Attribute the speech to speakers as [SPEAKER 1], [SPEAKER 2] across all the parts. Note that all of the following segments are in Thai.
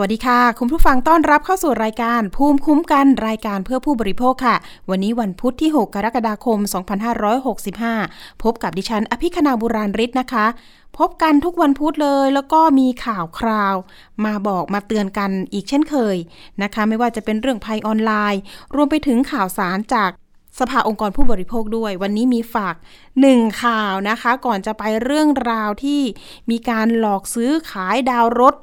[SPEAKER 1] วัสดีค่ะ คุณผู้ฟังต้อนรับเข้าสู่รายการภูมิคุ้มกันรายการเพื่อผู้บริโภคค่ะ วันนี้วันพุธที่ 6 กรกฎาคม 2565 พบกับดิฉัน อภิคณาบุราริศนะคะ พบกันทุกวันพุธเลย แล้วก็มีข่าวคราว มาบอกมาเตือนกันอีกเช่นเคยนะคะ ไม่ว่าจะเป็นเรื่องภัยออนไลน์ รวมไปถึงข่าวสารจากสภาองค์กรผู้บริโภคด้วย วันนี้มีฝากหนึ่งข่าวนะคะ ก่อนจะไปเรื่องราวที่มีการหลอกซื้อขายดาวรถ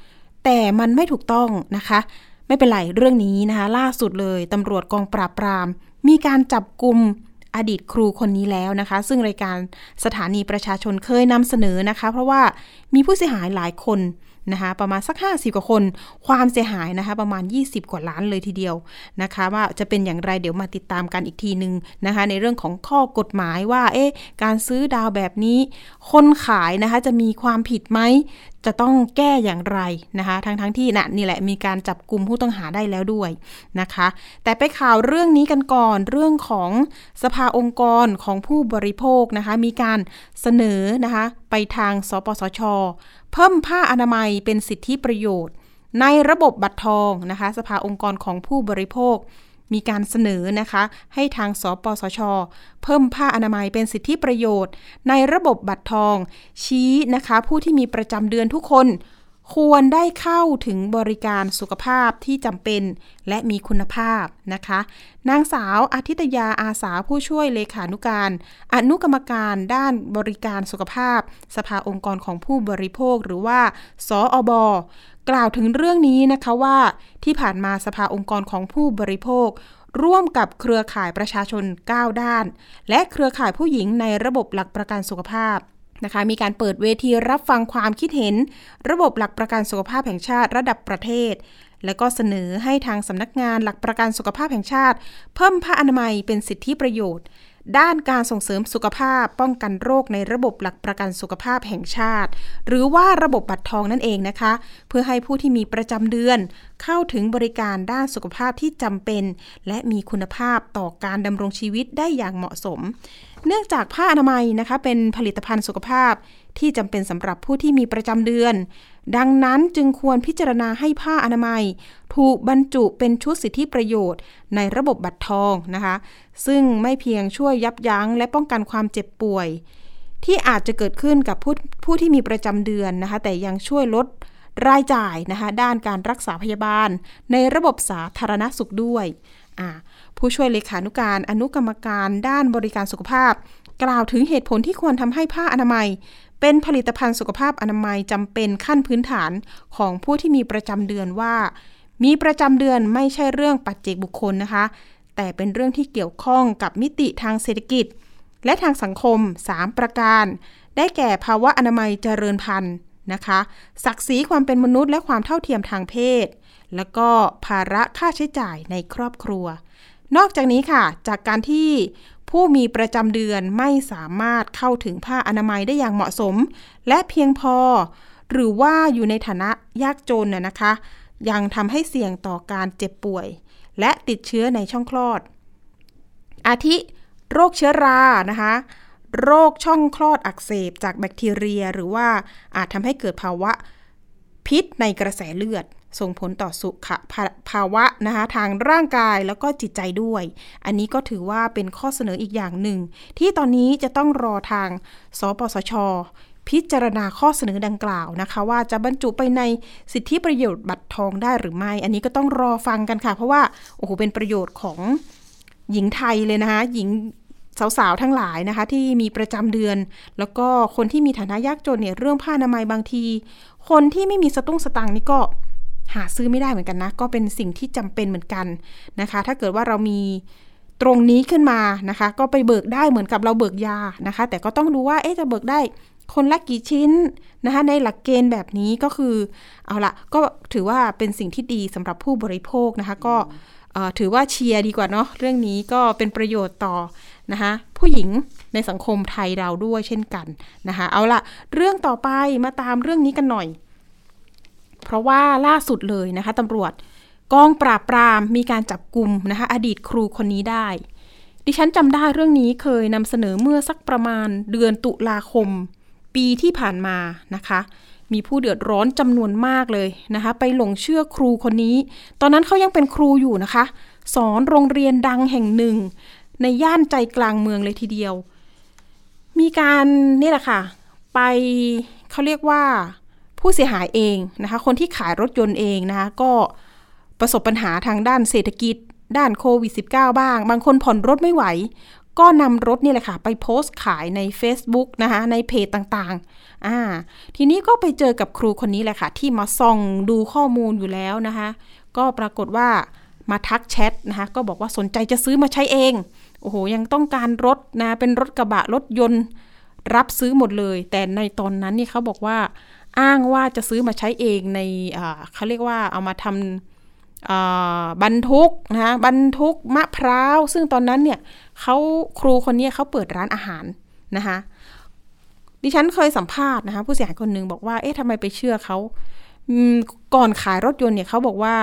[SPEAKER 1] แต่มันไม่ถูกต้องนะคะ ไม่เป็นไรเรื่องนี้นะคะ ล่าสุดเลยตำรวจกองปราบปราม มีการจับกลุ่มอดีตครูคนนี้แล้วนะคะ ซึ่งรายการสถานีประชาชนเคยนำเสนอนะคะ เพราะว่ามีผู้เสียหายหลายคนนะคะประมาณสัก 50 กว่าคน ความเสียหายนะคะประมาณ 20 กว่าล้านเลยทีเดียวนะคะ ว่าจะเป็นอย่างไรเดี๋ยวมาติดตามกันอีกทีหนึ่งนะคะ ในเรื่องของข้อกฎหมายว่าเอ๊ะการซื้อดาวแบบนี้ คนขายนะคะจะมีความผิดไหม จะต้องแก้อย่างไรนะคะทั้งทั้งที่นะนี่แหละมีการจับกลุ่มผู้ต้องหาได้แล้วด้วยนะคะ แต่ไปข่าวเรื่องนี้กันก่อนเรื่องของสภาองค์กรของผู้บริโภคนะคะ มีการเสนอนะคะไปทางสปสช เพิ่มผ้าอนามัยเป็นสิทธิประโยชน์ ในระบบบัตรทองนะคะ สภาองค์กรของผู้บริโภค มีการเสนอนะคะ ให้ทางสปสช เพิ่มผ้าอนามัยเป็นสิทธิประโยชน์ ในระบบบัตรทอง ชี้นะคะ ผู้ที่มีประจำเดือนทุกคน ควรได้เข้าถึงบริการสุขภาพที่จำเป็นและมีคุณภาพนะคะ นางสาวอาทิตยาอาสาผู้ช่วยเลขานุการ อนุกรรมการด้านบริการสุขภาพ สภาองค์กรของผู้บริโภคหรือว่า สออบ กล่าวถึงเรื่องนี้นะคะว่าที่ผ่านมาสภาองค์กรของผู้บริโภค ร่วมกับเครือข่ายประชาชน 9 ด้าน และเครือข่ายผู้หญิงในระบบหลักประกันสุขภาพนะคะมีการเปิดเวทีรับฟังความคิดเห็น ระบบหลักประกันสุขภาพแห่งชาติระดับประเทศ และก็เสนอให้ทางสำนักงานหลักประกันสุขภาพแห่งชาติ เพิ่มผ้าอนามัยเป็นสิทธิประโยชน์ ด้านการส่งเสริมสุขภาพป้องกันโรคในระบบหลักประกันสุขภาพแห่งชาติ หรือว่าระบบบัตรทองนั่นเองนะคะ เพื่อให้ผู้ที่มีประจำเดือน เข้าถึงบริการด้านสุขภาพที่จำเป็น และมีคุณภาพต่อการดำรงชีวิตได้อย่างเหมาะสม เนื่องจากผ้าอนามัยนะคะ เป็นผลิตภัณฑ์สุขภาพที่จำเป็นสำหรับผู้ที่มีประจำเดือน ดังนั้นจึงควรพิจารณาให้ผ้าอนามัย ถูกบรรจุเป็นชุดสิทธิประโยชน์ ในระบบบัตรทองนะคะ ซึ่งไม่เพียงช่วยยับยั้งและป้องกันความเจ็บป่วย ที่อาจจะเกิดขึ้นกับผู้ผู้ที่มีประจำเดือนนะคะ แต่ยังช่วยลดรายจ่ายนะคะ ด้านการรักษาพยาบาล ในระบบสาธารณสุขด้วยผู้ช่วยเลขานุการอนุกรรมการด้านบริการสุขภาพ กล่าวถึงเหตุผลที่ควรทำให้ผ้าอนามัย เป็นผลิตภัณฑ์สุขภาพอนามัยจำเป็นขั้นพื้นฐานของผู้ที่มีประจำเดือนว่า มีประจำเดือนไม่ใช่เรื่องปัจเจกบุคคลนะคะ แต่เป็นเรื่องที่เกี่ยวข้องกับมิติทางเศรษฐกิจ และทางสังคม 3 ประการ ได้แก่ภาวะอนามัยเจริญพันธุ์นะคะ ศักดิ์ศรีความเป็นมนุษย์และความเท่าเทียมทางเพศ แล้วก็ภาระค่าใช้จ่ายในครอบครัว นอกจากนี้ค่ะ จากการที่ ผู้มีประจำเดือนไม่สามารถเข้าถึงผ้าอนามัยได้อย่างเหมาะสม และเพียงพอ หรือว่าอยู่ในฐานะยากจนน่ะนะคะ ยังทำให้เสี่ยงต่อการเจ็บป่วย และติดเชื้อในช่องคลอด อาทิ โรคเชื้อรานะคะโรคช่องคลอดอักเสบจากแบคทีเรีย หรือว่าอาจทำให้เกิดภาวะพิษในกระแสเลือด ส่งผลต่อสุขภาวะนะคะทางร่างกายแล้วก็จิตใจด้วย อันนี้ก็ถือว่าเป็นข้อเสนออีกอย่างหนึ่ง ที่ตอนนี้จะต้องรอทาง สปสช พิจารณาข้อเสนอดังกล่าวนะคะ ว่าจะบรรจุไปในสิทธิประโยชน์บัตรทองได้หรือไม่ อันนี้ก็ต้องรอฟังกันค่ะ เพราะว่าโอ้โหเป็นประโยชน์ของหญิงไทยเลยนะคะหญิงสาวๆ ทั้งหลายนะคะ ที่มีประจำเดือน แล้วก็คนที่มีฐานะยากจนเนี่ยเรื่องผ้าอนามัยบางที คนที่ไม่มีสตุ้งสตังนี่ก็ หาซื้อไม่ได้เหมือนกันนะ ก็เป็นสิ่งที่จำเป็นเหมือนกันนะคะ ถ้าเกิดว่าเรามีตรงนี้ขึ้นมานะคะ ก็ไปเบิกได้เหมือนกับเราเบิกยานะคะ แต่ก็ต้องดูว่าเอ๊ะจะเบิกได้คนละกี่ชิ้นนะคะในหลักเกณฑ์แบบนี้ก็คือเอาละก็ถือว่าเป็นสิ่งที่ดีสำหรับผู้บริโภคนะคะ ก็ถือว่าเชียร์ดีกว่าเนาะเรื่องนี้ก็เป็นประโยชน์ต่อนะคะผู้หญิงในสังคมไทยเราด้วยเช่นกันนะคะเอาละเรื่องต่อไปมาตามเรื่องนี้กันหน่อย เพราะว่าล่าสุดเลยนะคะตำรวจกองปราบปรามมีการจับกลุ่มนะคะอดีตครูคนนี้ได้ ดิฉันจำได้เรื่องนี้เคยนำเสนอเมื่อสักประมาณเดือนตุลาคม ปีที่ผ่านมานะคะ มีผู้เดือดร้อนจำนวนมากเลยนะคะ ไปหลงเชื่อครูคนนี้ ตอนนั้นเขายังเป็นครูอยู่นะคะ สอนโรงเรียนดังแห่งหนึ่ง ในย่านใจกลางเมืองเลยทีเดียว มีการนี่แหละค่ะ ไปเขาเรียกว่า ผู้เสียหายเองนะคะคนที่ขายรถยนต์เองนะคะก็ประสบปัญหาทางด้านเศรษฐกิจ ด้านโควิด -19 บ้าง บางคนผ่อนรถไม่ไหว ก็นำรถนี่แหละค่ะ ไปโพสต์ขายใน Facebook นะคะในเพจต่างๆอ่าทีนี้ก็ไปเจอกับครูคนนี้แหละค่ะ ที่มาส่องดูข้อมูลอยู่แล้วนะคะ ก็ปรากฏว่ามาทักแชทนะคะก็บอกว่าสนใจจะซื้อมาใช้เอง โอ้โห ยังต้องการรถนะ เป็นรถกระบะรถยนต์ รับซื้อหมดเลย แต่ในตอนนั้นนี่เขาบอกว่า อ้างว่าจะซื้อมาใช้เองในเขาเรียกว่าเอามาทำบรรทุกนะคะบรรทุกมะพร้าว ซึ่งตอนนั้นเนี่ยเขาครูคนนี้เขาเปิดร้านอาหารนะคะดิฉันเคยสัมภาษณ์นะคะผู้เสียหายคนหนึ่งบอกว่าเอ๊ะทำไมไปเชื่อเขาก่อนขายรถยนต์เนี่ยเขาบอกว่า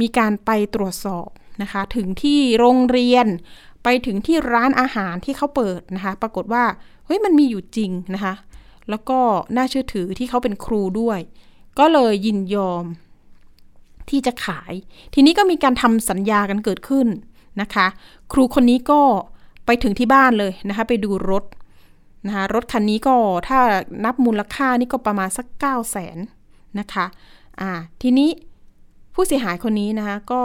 [SPEAKER 1] มีการไปตรวจสอบนะคะถึงที่โรงเรียนไปถึงที่ร้านอาหารที่เขาเปิดนะคะ ปรากฏว่าเฮ้ยมันมีอยู่จริงนะคะ แล้วก็น่าเชื่อถือที่เขาเป็นครูด้วย ก็เลยยินยอมที่จะขาย ทีนี้ก็มีการทำสัญญากันเกิดขึ้นนะคะ ครูคนนี้ก็ไปถึงที่บ้านเลยนะคะ ไปดูรถนะคะรถคันนี้ก็ถ้านับมูลค่านี่ก็ประมาณสัก 9 0 0แสนนะคะอ่าทีนี้ผู้เสียหายคนนี้นะคะก็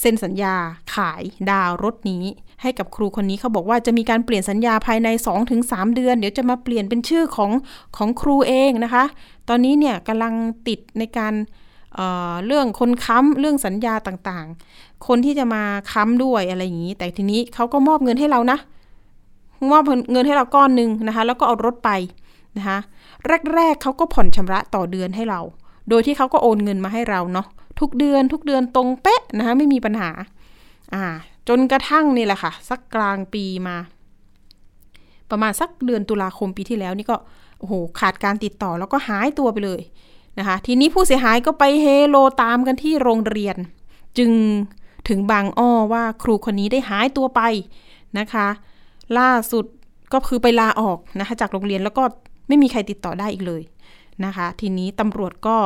[SPEAKER 1] เซ็นสัญญาขายดาวรถนี้ ให้กับครูคนนี้เขาบอกว่าจะมีการเปลี่ยนสัญญาภายใน 2-3 เดือน เดี๋ยวจะมาเปลี่ยนเป็นชื่อของของครูเองนะคะ ตอนนี้เนี่ยกำลังติดในการเเรื่องคนค้ำเรื่องสัญญาต่างๆ คนที่จะมาค้ำด้วยอะไรอย่างนี้ แต่ทีนี้เขาก็มอบเงินให้เรานะ มอบเงินให้เราก้อนหนึ่งนะคะ แล้วก็เอารถไปนะคะแรกๆเขาก็ผ่อนชำระต่อเดือนให้เรา โดยที่เขาก็โอนเงินมาให้เราเนาะทุกเดือนทุกเดือนตรงเป๊ะนะคะไม่มีปัญหาอ่า จนกระทั่งนี่แหละค่ะ สักกลางปีมา ประมาณสักเดือนตุลาคมปีที่แล้วนี่ก็โอ้โหขาดการติดต่อแล้วก็หายตัวไปเลยนะคะ ทีนี้ผู้เสียหายก็ไปเฮโลตามกันที่โรงเรียน จึงถึงบางอ้อว่าครูคนนี้ได้หายตัวไปนะคะ ล่าสุดก็คือไปลาออกนะคะจากโรงเรียนแล้วก็ไม่มีใครติดต่อได้อีกเลยนะคะ ทีนี้ตำรวจก็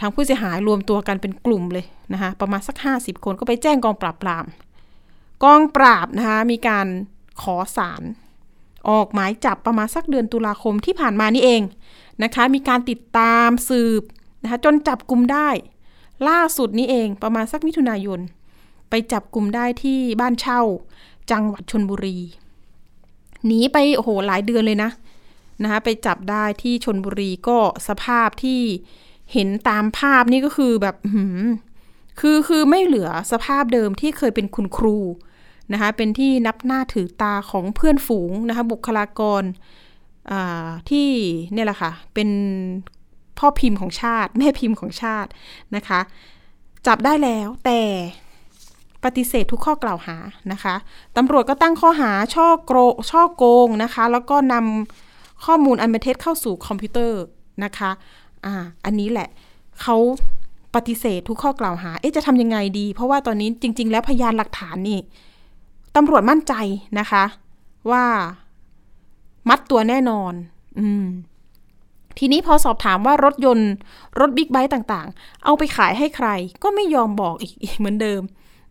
[SPEAKER 1] ทางผู้เสียหายรวมตัวกันเป็นกลุ่มเลยนะคะประมาณสัก 50 คนก็ไปแจ้งกองปราบปราม กองปราบนะคะมีการขอสารออกหมายจับประมาณสักเดือนตุลาคมที่ผ่านมานี่เองนะคะ มีการติดตามสืบนะคะจนจับกลุ่มได้ ล่าสุดนี้เองประมาณสักมิถุนายน ไปจับกลุ่มได้ที่บ้านเช่า จังหวัดชนบุรี หนีไปโอ้โหหลายเดือนเลยนะนะคะไปจับได้ที่ชนบุรีก็สภาพที่เห็นตามภาพนี่ก็คือแบบคือคือไม่เหลือสภาพเดิมที่เคยเป็นคุณครู นะคะเป็นที่นับหน้าถือตาของเพื่อนฝูงนะคะบุคลากรที่เนี่ยแหละค่ะเป็นพ่อพิมพ์ของชาติ แม่พิมพ์ของชาตินะคะ จับได้แล้วแต่ปฏิเสธทุกข้อกล่าวหานะคะตำรวจก็ตั้งข้อหาช่อโกช่อโกงนะคะ แล้วก็นำข้อมูลอันเป็นเท็จเข้าสู่คอมพิวเตอร์นะคะอ่าอันนี้แหละเขาปฏิเสธทุกข้อกล่าวหา เอ๊ะจะทำยังไงดี เพราะว่าตอนนี้จริง ๆ แล้วพยานหลักฐานนี่ ตำรวจมั่นใจนะคะ ว่ามัดตัวแน่นอน อืม ทีนี้พอสอบถามว่ารถยนต์รถบิ๊กไบค์ต่างๆ เอาไปขายให้ใคร ก็ไม่ยอมบอกอีกเหมือนเดิม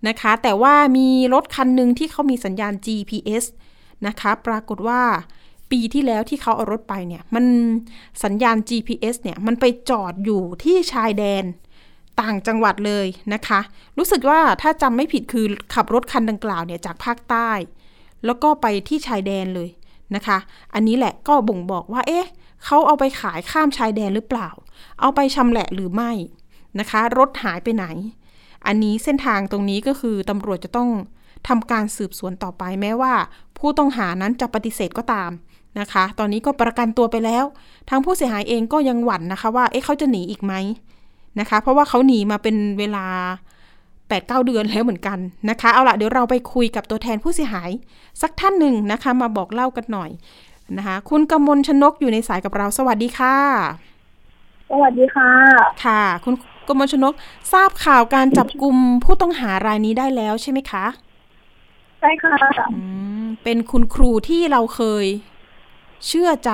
[SPEAKER 1] นะคะ แต่ว่ามีรถคันหนึ่งที่เขามีสัญญาณ GPS นะคะ ปรากฏว่าปีที่แล้วที่เขาเอารถไปเนี่ย มันสัญญาณ GPS เนี่ย มันไปจอดอยู่ที่ชายแดน ต่างจังหวัดเลยนะคะ รู้สึกว่าถ้าจำไม่ผิดคือขับรถคันดังกล่าวเนี่ยจากภาคใต้ แล้วก็ไปที่ชายแดนเลยนะคะ อันนี้แหละก็บ่งบอกว่า เอ๊ะเขาเอาไปขายข้ามชายแดนหรือเปล่า เอาไปชำแหละหรือไม่นะคะ รถหายไปไหน อันนี้เส้นทางตรงนี้ก็คือตำรวจจะต้องทำการสืบสวนต่อไปแม้ว่า ผู้ต้องหานั้นจะปฏิเสธก็ตามนะคะ ตอนนี้ก็ประกันตัวไปแล้ว ทางผู้เสียหายเองก็ยังหวั่นนะคะว่า เอ๊ะเขาจะหนีอีกไหม นะคะ เพราะว่าเขาหนีมาเป็นเวลา8ปดเเดือนแล้วเหมือนกันนะคะ เอาละเดี๋ยวเราไปคุยกับตัวแทนผู้เสียหาย สักท่านหนึ่งนะคะ มาบอกเล่ากันหน่อยนะคะ คุณกมลชนกอยู่ในสายกับเรา สวัสดีค่ะ
[SPEAKER 2] สวัสดีค่ะ
[SPEAKER 1] ค่ะ คุณกมลชนกทราบข่าวการจับกลุ่มผู้ต้องหารายนี้ได้แล้วใช่ไหมคะ
[SPEAKER 2] ใช่ค่ะ
[SPEAKER 1] อืมเป็นคุณครูที่เราเคยเชื่อใจ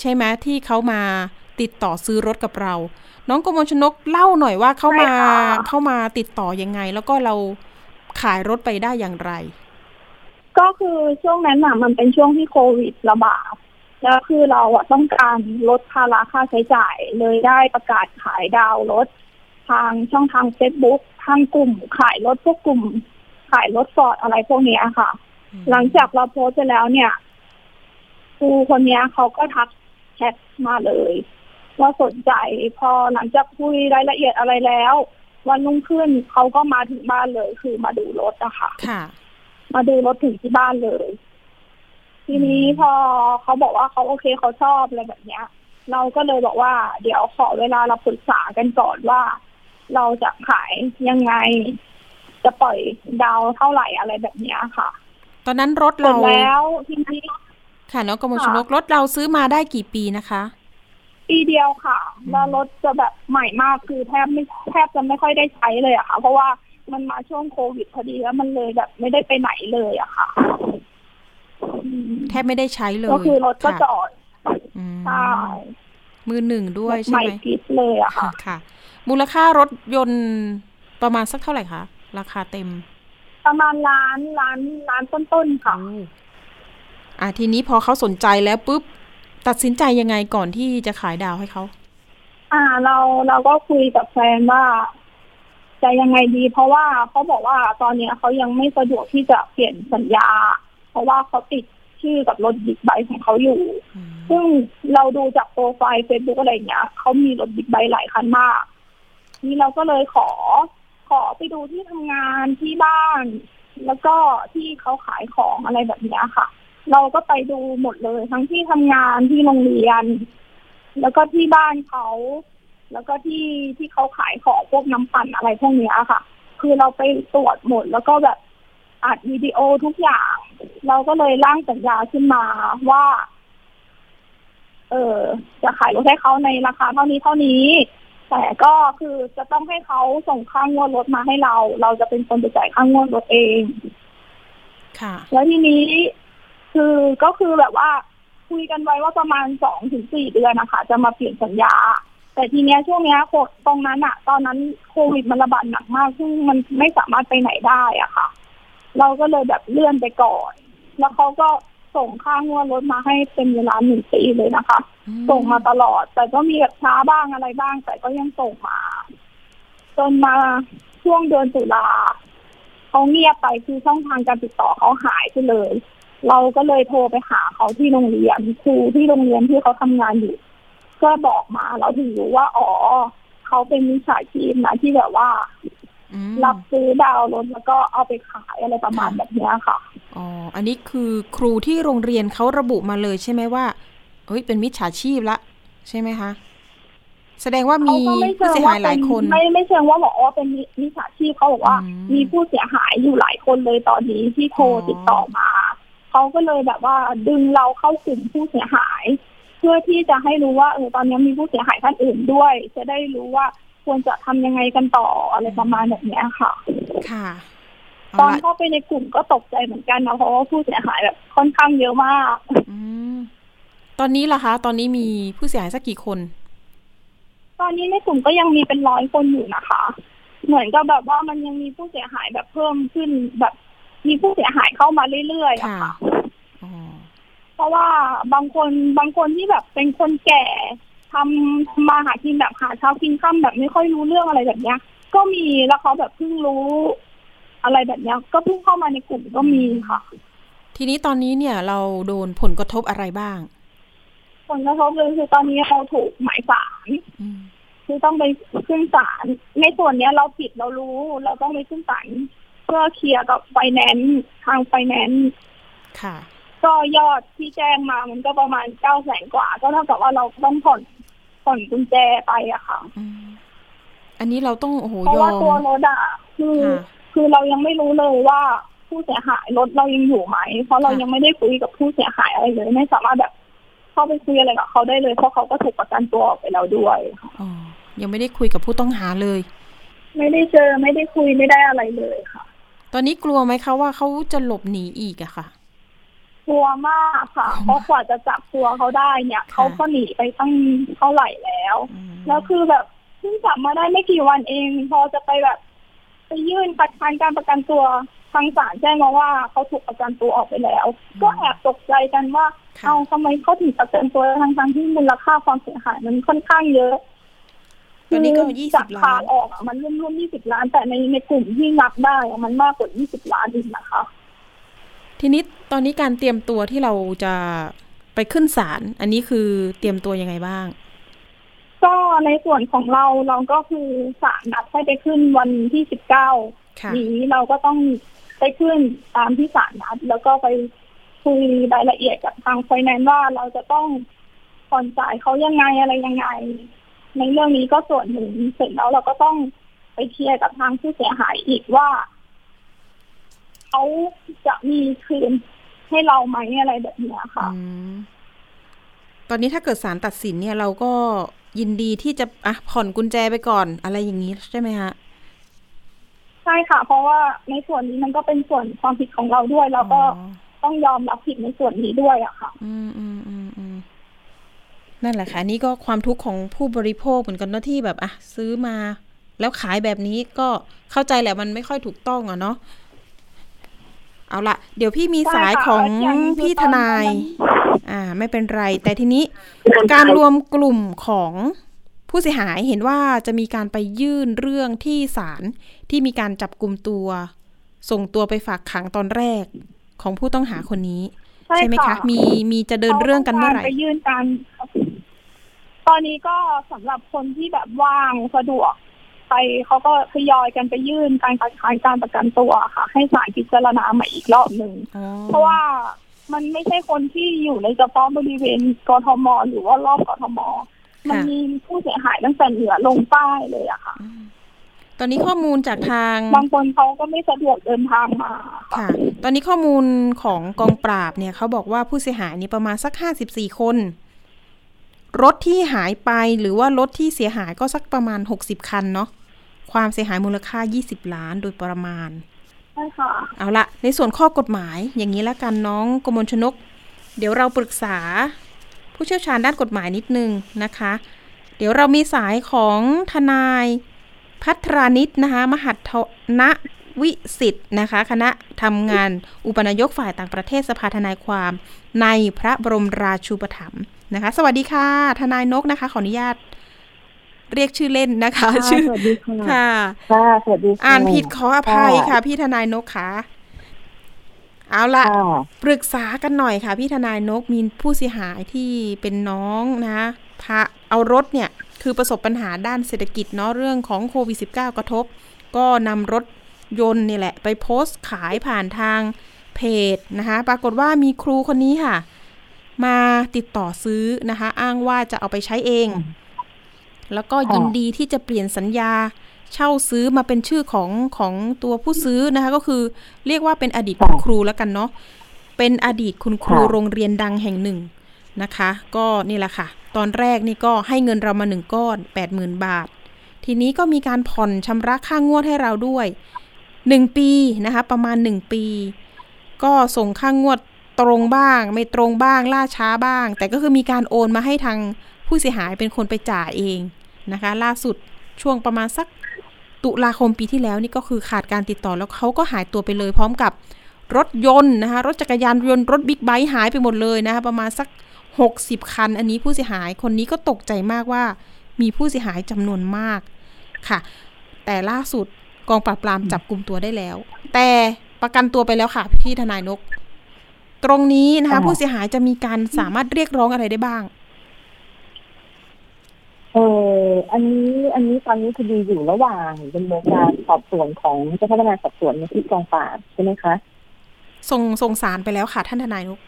[SPEAKER 1] ใช่ไหมที่เขามาติดต่อซื้อรถกับเรา น้องกมลชนกเล่าหน่อยว่าเขามา
[SPEAKER 2] ใช่ค่ะ
[SPEAKER 1] เข้ามาติดต่อยังไง แล้วก็เราขายรถไปได้อย่างไร
[SPEAKER 2] ก็คือช่วงนั้นน่ะ มันเป็นช่วงที่โควิดระบาดแล้วคือเราอะต้องการลดภาระค่าใช้จ่าย เลยได้ประกาศขายดาวน์รถ ทางช่องทางเฟซบุ๊กทางกลุ่ม ขายรถพวกกลุ่ม ขายรถฟอร์ดอะไรพวกเนี้ยค่ะ หลังจากเราโพสต์ไปแล้วเนี่ยครูคนเนี้ยเขาก็ทักแชทมาเลย ว่าสนใจ พอหลังจากคุยรายละเอียดอะไรแล้ว วันรุ่งขึ้นเขาก็มาถึงบ้านเลย คือมาดูรถอะค่ะ
[SPEAKER 1] ค่ะ
[SPEAKER 2] มาดูรถถึงที่บ้านเลย ทีนี้พอเขาบอกว่าเขาโอเคเขาชอบอะไรแบบเนี้ย เราก็เลยบอกว่า เดี๋ยวขอเวลาเราปรึกษากันก่อนว่า เราจะขายยังไง จะปล่อยดาวเท่าไหร่อะไรแบบเนี้ยค่ะ
[SPEAKER 1] ตอนนั้นรถ
[SPEAKER 2] เสร็
[SPEAKER 1] เรา
[SPEAKER 2] จแล้วทีนี้
[SPEAKER 1] ค่ะน้องกมลชนกรถเราซื้อมาได้กี่ปีนะคะ
[SPEAKER 2] ปีเดียวค่ะ แล้วรถจะแบบใหม่มากคือแทบไม่แทบจะไม่ค่อยได้ใช้เลยอะค่ะ เพราะว่ามันมาช่วงโควิดพอดีแล้วมันเลยแบบไม่ได้ไปไหนเลยอะค่ะอืม
[SPEAKER 1] แทบไม่ได้ใช้เลย
[SPEAKER 2] ก็คือรถก็
[SPEAKER 1] ค่ะ
[SPEAKER 2] จอด
[SPEAKER 1] อืม
[SPEAKER 2] ใช่
[SPEAKER 1] มือหนึ่งด้วย
[SPEAKER 2] แบบ
[SPEAKER 1] ใช่
[SPEAKER 2] ใหม่
[SPEAKER 1] ไหม
[SPEAKER 2] กิฟเลยอะค่ะ
[SPEAKER 1] ค่ะ มูลค่ารถยนต์ประมาณสักเท่าไหร่คะราคาเต็ม
[SPEAKER 2] ประมาณล้านล้านล้านต้นๆค่ะ
[SPEAKER 1] โอ้อะทีนี้พอเขาสนใจแล้วปุ๊บ ตัดสินใจยังไงก่อนที่จะขายดาวน์ให้เขา
[SPEAKER 2] อ่า เราเราก็คุยกับแฟนว่าจะยังไงดี เพราะว่าเขาบอกว่าตอนเนี้ยเขายังไม่สะดวกที่จะเปลี่ยนสัญญา เพราะว่าเขาติดชื่อกับรถบิ๊กไบค์ของเขาอยู่
[SPEAKER 1] อืม
[SPEAKER 2] ซึ่งเราดูจากโปรไฟล์เฟซบุ๊กอะไรอย่างเงี้ยเขามีรถบิ๊กไบค์หลายคันมาก นี่เราก็เลยขอ ขอไปดูที่ทำงานที่บ้าน แล้วก็ที่เขาขายของอะไรแบบเนี้ยค่ะ เราก็ไปดูหมดเลย ทั้งที่ทำงานที่โรงเรียน แล้วก็ที่บ้านเขา แล้วก็ที่ที่เขาขายของพวกน้ำปั่นอะไรพวกเนี้ยค่ะ คือเราไปตรวจหมด แล้วก็แบบอัดวิดีโอทุกอย่าง เราก็เลยร่างสัญญาขึ้นมาว่า เออจะขายรถให้เขาในราคาเท่านี้เท่านี้ แต่ก็คือจะต้องให้เขาส่งค่างวดรถมาให้เรา เราจะเป็นคนไปจ่ายค่างวดรถเอง
[SPEAKER 1] ค่ะ
[SPEAKER 2] แล้วทีนี้ คือก็คือแบบว่าคุยกันไว้ว่าประมาณสองถึงสี่เดือนนะคะ จะมาเปลี่ยนสัญญา แต่ทีเนี้ยช่วงเนี้ยโคตรงนั้นอะตอนนั้นโควิดมันระบาดหนักมาก ซึ่งมันไม่สามารถไปไหนได้อะค่ะ เราก็เลยแบบเลื่อนไปก่อน แล้วเขาก็ส่งค่างวดรถมาให้เป็นเวลาหนึ่งปีเลยนะคะ ส่งมาตลอด แต่ก็มีแบบช้าบ้างอะไรบ้าง แต่ก็ยังส่งมา จนมาช่วงเดือนตุลาเขาเงียบไปคือช่องทางการติดต่อเขาหายไปเลย เราก็เลยโทรไปหาเขาที่โรงเรียนครูที่โรงเรียนที่เขาทำงานอยู่ก็บอกมาเราถึงรู้ว่าอ๋อเขาเป็นมิจฉาชีพนะที่แบบว่า
[SPEAKER 1] อืม
[SPEAKER 2] รับซื้อดาวน์รถแล้วก็เอาไปขายอะไรประมาณแบบเนี้ยค่ะ
[SPEAKER 1] อ๋ออันนี้คือครูที่โรงเรียนเขาระบุมาเลยใช่ไหมว่าเอ้ยเป็นมิจฉาชีพละ ใช่ไหมคะแสดงว่า
[SPEAKER 2] เขา
[SPEAKER 1] มี
[SPEAKER 2] ก็ไม่
[SPEAKER 1] ผู้
[SPEAKER 2] เชิง
[SPEAKER 1] เสีย
[SPEAKER 2] ว่า
[SPEAKER 1] หายห
[SPEAKER 2] เป็
[SPEAKER 1] ลาย
[SPEAKER 2] น
[SPEAKER 1] คน
[SPEAKER 2] ไม่ไม่เชิงว่าบอกว่าเป็นมิมิจฉาชีพเขาบอกว่า
[SPEAKER 1] อืม
[SPEAKER 2] มีผู้เสียหายอยู่หลายคนเลยตอนนี้ที่โทร
[SPEAKER 1] อ๋อ
[SPEAKER 2] ติดต่อมา เขาก็เลยแบบว่าดึงเราเข้ากลุ่มผู้เสียหาย เพื่อที่จะให้รู้ว่าเออตอนนี้มีผู้เสียหายท่านอื่นด้วย จะได้รู้ว่าควรจะทำยังไงกันต่ออะไรประมาณแบบเนี้ยค่ะ
[SPEAKER 1] ค่ะเอา
[SPEAKER 2] ตอน
[SPEAKER 1] ละ
[SPEAKER 2] เข้าไปในกลุ่มก็ตกใจเหมือนกันนะเพราะว่าผู้เสียหายแบบค่อนข้างเยอะมาก
[SPEAKER 1] อืมตอนนี้ล่ะคะ ตอนนี้มีผู้เสียหายสักกี่คน
[SPEAKER 2] ตอนนี้ในกลุ่มก็ยังมีเป็นร้อยคนอยู่นะคะ เหมือนกับแบบว่ามันยังมีผู้เสียหายแบบเพิ่มขึ้นแบบ มีผู้เสียหายเข้ามาเรื่อยๆอะ
[SPEAKER 1] ค่ะ
[SPEAKER 2] ค่ะ
[SPEAKER 1] อ๋อ
[SPEAKER 2] เพราะว่าบางคนบางคนที่แบบเป็นคนแก่ทำทำมาหากินแบบหาเช้ากินค่ำแบบไม่ค่อยรู้เรื่องอะไรแบบเนี้ย ก็มีแล้วเขาแบบเพิ่งรู้อะไรแบบเนี้ย ก็เพิ่งเข้ามาในกลุ่มก็มีค่ะ
[SPEAKER 1] ทีนี้ตอนนี้เนี่ยเราโดนผลกระทบอะไรบ้าง
[SPEAKER 2] ผลกระทบเลยคือตอนนี้เราถูกหมายสาร
[SPEAKER 1] อืม
[SPEAKER 2] คือต้องไปขึ้นศาลในส่วนเนี้ยเราผิดเรารู้ เราต้องไปขึ้นศาลเพื่อเคลียร์กับไฟแนนซ์ทางไฟแนนซ์
[SPEAKER 1] ค่ะ
[SPEAKER 2] ก็ยอดที่แจ้งมามันก็ประมาณเก้าแสนกว่า ก็เท่ากับว่าเราต้องผ่อนผ่อนกุญแจไปอะค่ะ
[SPEAKER 1] อืมอันนี้เราต้องโอ้โห
[SPEAKER 2] เพราะ
[SPEAKER 1] ยอ
[SPEAKER 2] ว่ามตัวรถอะคือ
[SPEAKER 1] ค่ะ
[SPEAKER 2] คือเรายังไม่รู้เลยว่าผู้เสียหายรถเรายังอยู่ไหม เพราะเรา
[SPEAKER 1] ค่ะ
[SPEAKER 2] ยังไม่ได้คุยกับผู้เสียหายอะไรเลย ไม่สามารถแบบเข้าไปคุยอะไรกับเขาได้เลย เพราะเขาก็ถูกประกันตัวออกไปแล้วด้วย
[SPEAKER 1] อ๋อยังไม่ได้คุยกับผู้ต้องหาเลย
[SPEAKER 2] ไม่ได้เจอไม่ได้คุยไม่ได้อะไรเลยค่ะ
[SPEAKER 1] ตอนนี้กลัวไหมคะว่าเขาจะหลบหนีอีกอะค่ะ
[SPEAKER 2] กลัวมากค่ะ เพราะกว่าจะจับตัวเขาได้เนี่ยเขาก็หนีไปตั้งเท่าไหร่แล้ว แล้วคือแบบเพิ่งจับมาได้ไม่กี่วันเอง พอจะไปแบบ ไปยื่นคัดค้านการประกันตัวทางศาลแจ้งมาว่าเขาถูกประกันตัวออกไปแล้ว ก็แอบตกใจกันว่า
[SPEAKER 1] ค่ะ
[SPEAKER 2] เอาทำไมเขาถึงประกันตัวทั้งทั้งๆที่มูลค่าความเสียหายมันค่อนข้างเยอะ
[SPEAKER 1] ตอนนี้ก็
[SPEAKER 2] คือ
[SPEAKER 1] ยี่
[SPEAKER 2] จา
[SPEAKER 1] สิ
[SPEAKER 2] ก
[SPEAKER 1] บ
[SPEAKER 2] ขา
[SPEAKER 1] ล้า
[SPEAKER 2] ด
[SPEAKER 1] น
[SPEAKER 2] ออกอะมันร่วมร่วมยี่สิบล้าน แต่ในในกลุ่มที่นับได้อะมันมากกว่ายี่สิบล้านอีกนะคะ
[SPEAKER 1] ทีนี้ตอนนี้การเตรียมตัวที่เราจะไปขึ้นศาลอันนี้คือเตรียมตัวยังไงบ้าง
[SPEAKER 2] ก็ในส่วนของเราเราก็คือศาลนัดให้ไปขึ้นวันที่สิบเก้า
[SPEAKER 1] ค่ะ
[SPEAKER 2] นี้เราก็ต้องไปขึ้นตามที่ศาลนัด แล้วก็ไปคุยรายละเอียดกับทางไฟแนนซ์ว่าเราจะต้องผ่อนจ่ายเขายังไงอะไรยังไง ในเรื่องนี้ก็ส่วนหนึ่งเสร็จแล้วเราก็ต้องไปเคลียร์กับทางผู้เสียหายอีกว่าเขาจะมีคืนให้เราไหมอะไรแบบเนี้ยค่ะ
[SPEAKER 1] ตอนนี้ถ้าเกิดศาลตัดสินเนี่ยเราก็ยินดีที่จะอะผ่อนกุญแจไปก่อนอะไรอย่างนี้ใช่ไหมฮะ
[SPEAKER 2] ใช่ค่ะ เพราะว่าในส่วนนี้มันก็เป็นส่วนความผิดของเราด้วย เราก็ต้องยอมรับผิดในส่วนนี้ด้วยอะค่ะ
[SPEAKER 1] อืมอืมอืมอืม นั่นแหละค่ะอันนี่ก็ความทุกข์ของผู้บริโภคเหมือนกันเนอะที่แบบอะซื้อมา แล้วขายแบบนี้ก็เข้าใจแหละมันไม่ค่อยถูกต้องอะเนาะเอาละเดี๋ยวพี่มีสาย
[SPEAKER 2] ใช่ค่ะ
[SPEAKER 1] ของ
[SPEAKER 2] อย่างนี้คือ
[SPEAKER 1] พี่
[SPEAKER 2] ต
[SPEAKER 1] ท
[SPEAKER 2] อน
[SPEAKER 1] นาย
[SPEAKER 2] นั้น
[SPEAKER 1] อ่า ไม่เป็นไร แต่ทีนี้การรวมกลุ่มของผู้เสียหายเห็นว่าจะมีการไปยื่นเรื่องที่ศาลที่มีการจับกลุ่มตัว ส่งตัวไปฝากขังตอนแรกของผู้ต้องหาคนนี้
[SPEAKER 2] ใช่
[SPEAKER 1] ใช่ไหมคะ มีมีจะเดินเรื่องกันเมื่อไหร่
[SPEAKER 2] ขาต้งกาไปยื่นการ ตอนนี้ก็สำหรับคนที่แบบว่างสะดวกไปเขาก็ทยอยกันไปยื่นการคัดค้านการประกันตัวค่ะ ให้ศาลพิจารณาใหม่อีกรอบหนึ่ง
[SPEAKER 1] อ๋อ
[SPEAKER 2] เพราะว่ามันไม่ใช่คนที่อยู่ในเฉพาะบริเวณกทมหรือว่ารอบกทมมันมีผู้เสียหายตั้งแต่เหนือลงใต้เลยอะค่ะ
[SPEAKER 1] ตอนนี้ข้อมูลจากทาง
[SPEAKER 2] บางคนเขาก็ไม่สะดวกเดินทางมา ค่ะ
[SPEAKER 1] ค่ะตอนนี้ข้อมูลของกองปราบเนี่ยเขาบอกว่าผู้เสียหายนี่ประมาณสักห้าสิบสี่คน รถที่หายไปหรือว่ารถที่เสียหายก็สักประมาณหกสิบคันเนาะความเสียหายมูลค่า 20 ล้านโดยประมาณ
[SPEAKER 2] ใช่ค่ะ
[SPEAKER 1] เอาละในส่วนข้อกฎหมายอย่างนี้ละกันน้องกมลชนก เดี๋ยวเราปรึกษาผู้เชี่ยวชาญด้านกฎหมายนิดนึงนะคะ เดี๋ยวเรามีสายของทนายพัทรานิตนะคะ มหัทนวิสิทธ์นะคะ คณะทำงานอุปนายกฝ่ายต่างประเทศสภาทนายความในพระบรมราชูปถัมภ์ นะคะ สวัสดีค่ะ ทนายนกนะคะ ขออนุญาตเรียกชื่อเล่นนะคะ ชื่อ
[SPEAKER 3] สวัสดีค่ะ
[SPEAKER 1] ค่ะ
[SPEAKER 3] ค่ะสวัสดีค่ะ
[SPEAKER 1] อ่านผิดขออภัยค่ะ พี่ทนายนกค่ะเอาละ
[SPEAKER 3] ค่ะ
[SPEAKER 1] ปรึกษากันหน่อยค่ะ พี่ทนายนกมีผู้เสียหายที่เป็นน้องนะพาเอารถเนี่ย คือประสบปัญหาด้านเศรษฐกิจเนาะเรื่องของโควิด -19 กระทบ ก็นำรถยนต์นี่แหละ ไปโพสต์ขายผ่านทางเพจนะคะ ปรากฏว่ามีครูคนนี้ค่ะ มาติดต่อซื้อนะคะ อ้างว่าจะเอาไปใช้เอง แล้วก็ยินดีที่จะเปลี่ยนสัญญาเช่าซื้อมาเป็นชื่อของของตัวผู้ซื้อนะคะ ก็คือเรียกว่าเป็นอดีตคุณครูแล้วกันเนาะเป็นอดีตคุณครูโรงเรียนดังแห่งหนึ่งนะคะ ก็นี่แหละค่ะ ตอนแรกนี่ก็ให้เงินเรามาหนึ่งก้อนแปดหมื่นบาท ทีนี้ก็มีการผ่อนชำระค่างวดให้เราด้วยหนึ่งปีนะคะ ประมาณหนึ่งปี ก็ส่งค่างวด ตรงบ้าง ไม่ตรงบ้าง ล่าช้าบ้าง แต่ก็คือมีการโอนมาให้ทางผู้เสียหายเป็นคนไปจ่ายเองนะคะ ล่าสุดช่วงประมาณสักตุลาคมปีที่แล้วนี่ก็คือขาดการติดต่อแล้วเขาก็หายตัวไปเลย พร้อมกับรถยนต์นะคะ รถจักรยานยนต์รถบิ๊กไบค์หายไปหมดเลยนะคะประมาณสัก 60 คัน อันนี้ผู้เสียหายคนนี้ก็ตกใจมากว่ามีผู้เสียหายจำนวนมากค่ะ แต่ล่าสุดกองปราบปรามจับกลุ่มตัวได้แล้ว แต่ประกันตัวไปแล้วค่ะพี่ทนายนก ตรงนี้นะคะ ผู้เสียหายจะมีการสามารถเรียกร้องอะไรได้บ้าง
[SPEAKER 3] เอออันนี้ อันนี้ตอนนี้คดีอยู่ระหว่างดำเนินการสอบสวนของเจ้าพนักงานสอบสวนในที่กองปราบใช่ไหมคะ
[SPEAKER 1] ส่งส่งสารไปแล้วค่ะ ท่านทนายนก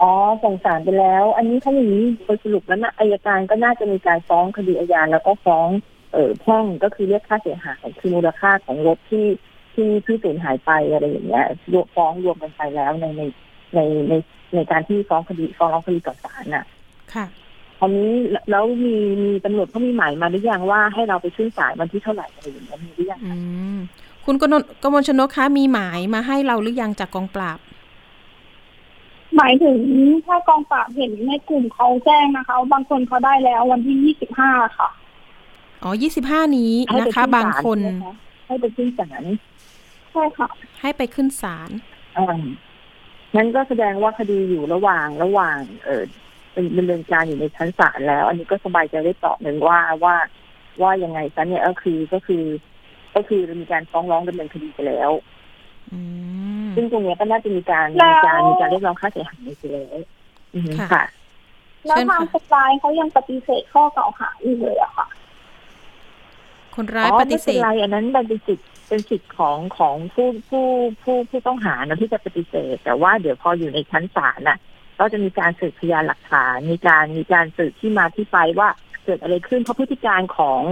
[SPEAKER 3] อ๋อ ส่งสารไปแล้ว อันนี้ถ้าอย่างนี้โดยสรุปแล้วนะอายการก็น่าจะมีการฟ้องคดีอาญาแล้วก็ฟ้อง เออแพ่งก็คือเรียกค่าเสียหายคือมูลค่าของรถที่ ที่ที่สูญหายไปอะไรอย่างเงี้ยรวมฟ้องรวมกันไปแล้วในในในในในการที่ฟ้องคดีฟ้องร้องคดีต่อศาลน่ะ
[SPEAKER 1] ค่ะ
[SPEAKER 3] ราวนี้แล้วมีมีตำรวจเขามีหมายมาหรือยังว่าให้เราไปขึ้นศาลวันที่เท่าไหร่อะไรอย่างเงี้ยมีหรือยัง
[SPEAKER 1] อืมคุณกนกกมลชนกคะมีหมายมาให้เราหรือยังจากกองปราบ
[SPEAKER 2] หมายถึงถ้ากองปราบเห็นในกลุ่มเขาแจ้งนะคะว่าบางคนเขาได้แล้ววันที่ยี่สิบห้าค่ะ
[SPEAKER 1] อ๋อยี่สิบห้านี้
[SPEAKER 3] ให้
[SPEAKER 1] นะ
[SPEAKER 3] ไป
[SPEAKER 1] คะ
[SPEAKER 3] ขึ้น
[SPEAKER 1] บาง
[SPEAKER 3] ศาล
[SPEAKER 1] คน
[SPEAKER 3] ใช่ไหมะให้ไปขึ้นศาล
[SPEAKER 2] ใช่ค่ะ
[SPEAKER 1] ให้ไปขึ้นศาล
[SPEAKER 3] อ่านั้นก็แสดงว่าคดีอยู่ระหว่างระหว่าง เออเป็นดำเนินการอยู่ในชั้นศาลแล้ว อันนี้ก็สบายใจได้ต่อหนึ่งว่าว่าว่ายังไงซะเนี่ยก็คือก็คือ ก็คือมีการฟ้องร้องดำเนินคดีไปแล้ว
[SPEAKER 1] อืม
[SPEAKER 3] ซึ่งตรงเนี้ยก็น่าจะมีการ
[SPEAKER 2] แล้ว
[SPEAKER 3] มีการมีการเรียกร้องค่าเสียหายไปแล้วอืม
[SPEAKER 1] ค่ะ
[SPEAKER 3] ค่ะ
[SPEAKER 2] แล้ว
[SPEAKER 1] เชิญ
[SPEAKER 2] ทาง
[SPEAKER 1] ค่ะ
[SPEAKER 2] สปายเขายังปฏิเสธข้อกล่าวหาอยู่เลยอะค่ะ
[SPEAKER 1] คนร้าย
[SPEAKER 3] อ๋อ
[SPEAKER 1] ปฏิเส
[SPEAKER 3] ไม่
[SPEAKER 1] ธ
[SPEAKER 3] เป็นไรอันนั้นมันเป็นสิทธิ์เป็นสิทธิ์ของของผู้ผู้ผู้ผู้ต้องหานะที่จะปฏิเสธ แต่ว่าเดี๋ยวพออยู่ในชั้นศาลน่ะ ก็จะมีการสืบพยานหลักฐานมีการมีการสืบที่มาที่ไปว่าเกิดอะไรขึ้นเพราะพฤติการของ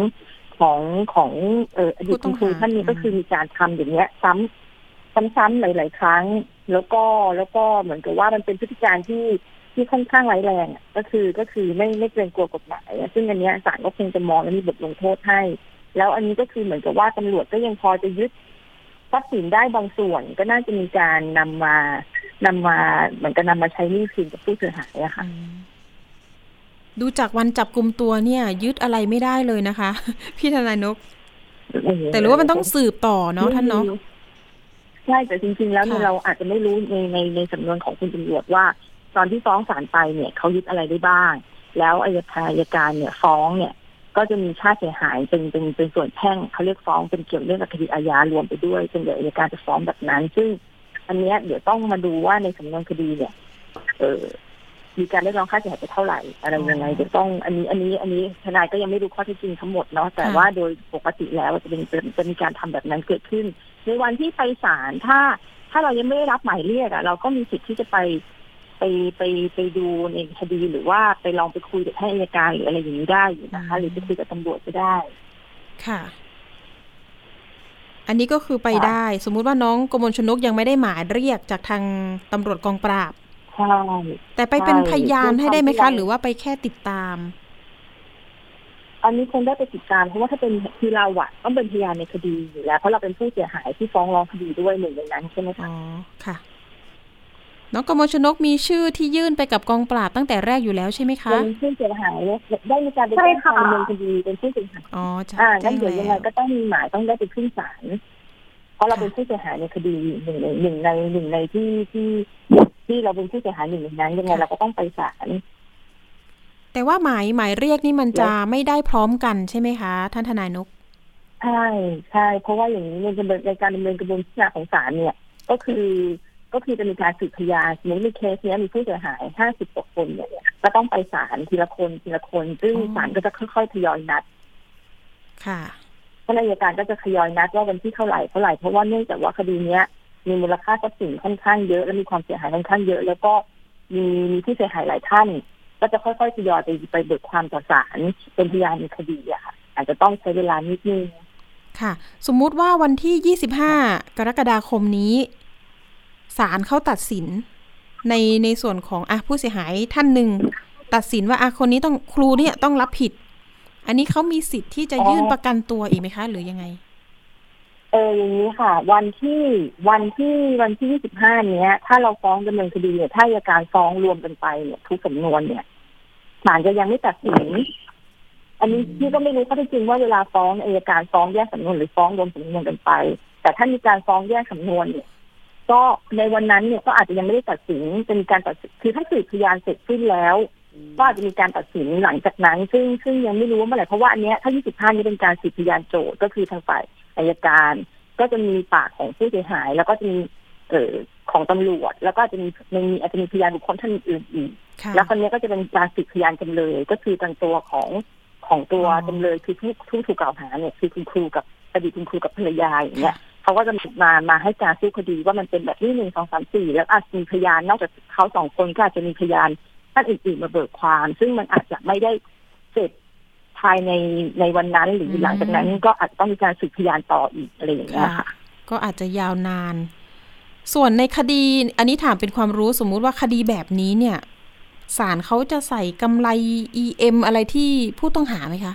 [SPEAKER 3] ของของเอ่ออดีตคุณครูท่านนี้ก็คือมีการทำอย่างเงี้ย ซ้ำซ้ำๆหลาย ๆ ครั้ง แล้วก็แล้วก็เหมือนกับว่ามันเป็นพฤติการที่ที่ค่อนข้างร้ายแรงอะก็คือก็คือไม่ไม่เกรงกลัวกฎหมายอะซึ่งอันเนี้ยศาลก็คงจะมองและมีบทลงโทษให้ แล้วอันนี้ก็คือเหมือนกับว่าตำรวจก็ยังพอจะยึดทรัพย์สินได้บางส่วน ก็น่าจะมีการนำมานำมาเหมือนกับนำมาใช้หนี้คืนกับผู้เสียหายอะค่ะ
[SPEAKER 1] อืมดูจากวันจับกลุ่มตัวเนี่ย ยึดอะไรไม่ได้เลยนะคะ พี่ทนายนก แต่รู้ว่ามันต้องสืบต่อเนาะท่านเนาะ
[SPEAKER 3] ใช่แต่จริง ๆ แล้วเนี่ย
[SPEAKER 1] ค่ะ
[SPEAKER 3] เราอาจจะไม่รู้ในในในสำนวนของคุณตำรวจว่า ตอนที่ฟ้องศาลไปเนี่ยเขายึดอะไรได้บ้าง แล้วอายการอัยการเนี่ยฟ้องเนี่ย ก็จะมีค่าเสียหายเป็นเป็นเป็นส่วนแพ่งเขาเรียกฟ้องเป็นเกี่ยวเรื่องกับคดีอาญารวมไปด้วยจนเดี๋ยวอัยการจะฟ้องแบบนั้น ซึ่งอันเนี้ยเดี๋ยวต้องมาดูว่าในสำนวนคดีเนี่ย เออมีการเรียกร้องค่าเสียหายไปเท่าไหร่อะไรยังไงเดี๋ยวต้องอันนี้อันนี้อันนี้ทนายก็ยังไม่รู้ข้อเท็จจริงทั้งหมดเนาะแต่
[SPEAKER 1] ค่ะ
[SPEAKER 3] ว่าโดยปกติแล้วจะเป็นจะจะมีการทำแบบนั้นเกิดขึ้น ในวันที่ไปศาลถ้า ถ้าเรายังไม่ได้รับหมายเรียกอะเราก็มีสิทธิ์ที่จะไป ไปไปไปดูในคดีหรือว่าไปลองไปคุยกับท่านอัยการหรืออะไรอย่างนี้ได้อยู่นะคะ หรือไปคุยกับตำรวจก็ได้
[SPEAKER 1] ค่ะ อันนี้ก็คือไป
[SPEAKER 3] ค่ะ
[SPEAKER 1] ได้ สมมุติว่าน้องกมลชนกยังไม่ได้หมายเรียกจากทางตำรวจกองปราบ
[SPEAKER 3] ใช่
[SPEAKER 1] แต่ไปเป็น
[SPEAKER 3] ใช่
[SPEAKER 1] พยานให้ได้ไหม
[SPEAKER 3] ด้วยค
[SPEAKER 1] คะ
[SPEAKER 3] วามที่เรา
[SPEAKER 1] หรือว่าไปแค่ติดตาม
[SPEAKER 3] อันนี้คงได้ไปติดตามเพราะว่าถ้าเป็นคือเราอะต้องเป็นพยานในคดีอยู่แล้ว เพราะเราเป็นผู้เสียหายที่ฟ้องร้องคดีด้วยหนึ่งในนั้นใช่ไหม
[SPEAKER 1] อ๋
[SPEAKER 3] คะ
[SPEAKER 1] อค่ะ น้องกมลชนกมีชื่อที่ยื่นไปกับกองปราบตั้งแต่แรกอยู่แล้วใช่ไหมคะ
[SPEAKER 3] เป็นผู้เสียหายเนี่ยได้มีการไป
[SPEAKER 2] ใช่
[SPEAKER 3] แจ้งค
[SPEAKER 2] ค่ะ
[SPEAKER 3] วามดำเนินคดีเป็นผู้เสียหาย
[SPEAKER 1] อ๋อจะ
[SPEAKER 3] อ่า
[SPEAKER 1] แจ้
[SPEAKER 3] งั้น
[SPEAKER 1] ง
[SPEAKER 3] เดี๋ยวยังไง
[SPEAKER 1] แล้ว
[SPEAKER 3] ก็ต้องมีหมายต้องได้ไปขึ้นศาลเพราะเรา
[SPEAKER 1] ค่ะ
[SPEAKER 3] เป็นผู้เสียหายในคดีหนึ่งในหนึ่งในหนึ่งในที่ที่ที่เราเป็นผู้เสียหายหนึ่งในนั้นยังไงเราก็ต้องไปศาล
[SPEAKER 1] แต่ว่าหมายหมายเรียกนี่มัน
[SPEAKER 3] แล้ว
[SPEAKER 1] จะไม่ได้พร้อมกันใช่ไหมคะ ท่านทนายนก
[SPEAKER 3] ใช่ใช่เพราะว่าอย่างนี้ในกระบวนในการดำเนินกระบวนการของศาลเนี่ย ก็คือ ก็คือจะมีการสืบพยานสมมติในเคสเนี้ยมีผู้เสียหายห้าสิบกว่าคนเนี่ยก็ต้องไปศาลทีละคนทีละคน ซึ่ง
[SPEAKER 1] อ๋อ
[SPEAKER 3] ศาลก็จะค่อยๆทยอยนัด
[SPEAKER 1] ค่ะ
[SPEAKER 3] พนักงานก็จะทยอยนัดว่าวันที่เท่าไหร่เท่าไหร่เพราะว่าเนื่องจากว่าคดีเนี้ย มีมูลค่าทรัพย์สินค่อนข้างเยอะและมีความเสียหายค่อนข้างเยอะ แล้วก็มีมีผู้เสียหายหลายท่าน ก็จะค่อยๆทยอยไปไปเบิกความต่อศาลเป็นพยานในคดีอะค่ะ อาจจะต้องใช้เวลานิดนึง
[SPEAKER 1] ค่ะ สมมุติว่าวันที่ 25 กรกฎาคมนี้ ศาลเขาตัดสิน ในในส่วนของอะผู้เสียหายท่านหนึ่งตัดสินว่าอะคนนี้ต้องครูเนี่ยต้องรับผิด อันนี้เขามีสิทธิ์ที่จะยื่น
[SPEAKER 3] อ๋อ
[SPEAKER 1] ประกันตัวอีกไหมคะ หรือยังไง
[SPEAKER 3] เอออย่างนี้ค่ะ วันที่วันที่วันที่ยี่สิบห้าเนี้ย ถ้าเราฟ้องดำเนินคดีเนี่ยถ้าอัยการฟ้องรวมกันไปเนี่ยทุกสำนวนเนี่ยศาลจะยังไม่ตัดสินอันนี้พี่ก็ไม่รู้ข้อเท็จจริงว่าเวลาฟ้องอัยการฟ้องแยกสำนวนหรือฟ้องรวมสำนวนกันไป แต่ถ้ามีการฟ้องแยกสำนวนเนี่ย ก็ในวันนั้นเนี่ยก็อาจจะยังไม่ได้ตัดสินเป็นการตัดสินคือถ้าสืบพยานเสร็จสิ้นแล้ว ก็อาจจะมีการตัดสินหลังจากนั้น ซึ่งซึ่งยังไม่รู้ว่าเมื่อไหร่เพราะว่าอันเนี้ยถ้า 25 นี้เป็นการสืบพยานโจทย์ก็คือทางฝ่ายอายการ ก็จะมีปากของผู้เสียหาย แล้วก็จะมีเอ่อของตำรวจ แล้วก็จะมีมันมีอาจจะมีพยานบุคคลท่านอื่นอีก
[SPEAKER 1] ค่ะ
[SPEAKER 3] แล้วคนนี้ยก็จะเป็นการสืบพยานจำเลย ก็คือทางตัวของของตัว
[SPEAKER 1] อ๋อ
[SPEAKER 3] จำเลยคือผู้ผู้ถูกกล่าวหาเนี่ยคือคุณครูกับอดีตคุณครูกับภรรยาอย่างเงี้ย เขาก็จะมามาให้การสู้คดีว่ามันเป็นแบบนี้หนึ่งสองสามสี่แล้วอาจจะมีพยานนอกจากเขาสองคนก็อาจจะมีพยานท่านอื่นๆมาเบิกความ ซึ่งมันอาจจะไม่ได้เสร็จภายในในวันนั้นหรือหลังจากนั้นก็อาจจะต้องมีการสืบพยานต่ออีกอะไรอย่างเงี้ย
[SPEAKER 1] ค่ะ
[SPEAKER 3] ค่ะ
[SPEAKER 1] ก็อาจจะยาวนาน ส่วนในคดี อันนี้ถามเป็นความรู้สมมุติว่าคดีแบบนี้เนี่ยศาลเขาจะใส่กำไร EM อะไรที่ผู้ต้องหาไหมคะ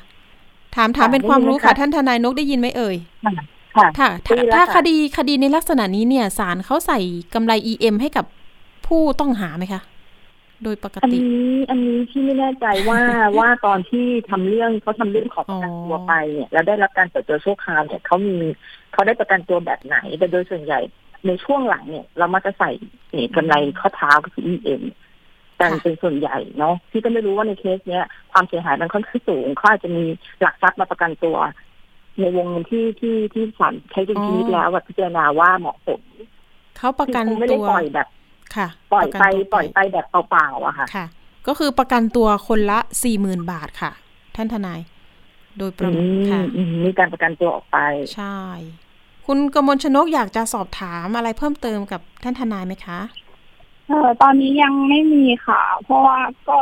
[SPEAKER 1] ถามถามเป็นความรู้ค่ะ ท่านทนายนกได้ยินไหมเอ่ย
[SPEAKER 3] ค่ะ
[SPEAKER 1] ค่ะถ้า
[SPEAKER 3] ได้ยินแล้ว
[SPEAKER 1] ถ้า
[SPEAKER 3] ค่ะ
[SPEAKER 1] คดีคดีในลักษณะนี้เนี่ยศาลเขาใส่กำไร EM ให้กับผู้ต้องหาไหมคะ โดยปก
[SPEAKER 3] อัน
[SPEAKER 1] ติ
[SPEAKER 3] นี้อันนี้ที่ไม่แน่ใจว่า ว่าตอนที่ทำเรื่องเขาทำเรื่องขอประกันตัวไปเนี่ยแล้วได้รับการปล่อยตัวชั่วคราวเนี่ยเขามีเขาได้ประกันตัวแบบไหนแต่โดยส่วนใหญ่ในช่วงหลังเนี่ย เรามักจะใส่เนี่ยกำไรข้อเท้าก็คือ EM แต่เป็นส่วนใหญ่เนาะพี่ก็ไม่รู้ว่าในเคสเนี้ยความเสียหายมันค่อนข้างสูงเขาอาจจะมีหลักทรัพย์มาประกันตัว ในวงเงินที่ที่ที่ศาลใช้ดุลพินิจแล้วแบบพิจารณาว่าเหมาะสม
[SPEAKER 1] เขาประกัน
[SPEAKER 3] คือคงไม่ได้
[SPEAKER 1] ตัว
[SPEAKER 3] ปล่อยแบบ
[SPEAKER 1] ค่ะ
[SPEAKER 3] ปล่อย
[SPEAKER 1] ระกัน
[SPEAKER 3] ไป
[SPEAKER 1] ตัว
[SPEAKER 3] ปล่อยไปแบบเปล่าๆอะค่ะ
[SPEAKER 1] ค่ะ ก็คือประกันตัวคนละสี่หมื่นบาทค่ะ ท่านทนาย โดยประมาณค่ะ
[SPEAKER 3] อืมมีการประกันตัวออกไป
[SPEAKER 1] ใช่ คุณกมลชนกอยากจะสอบถามอะไรเพิ่มเติมกับท่านทนายไหมคะ
[SPEAKER 2] เออตอนนี้ยังไม่มีค่ะ เพราะว่าก็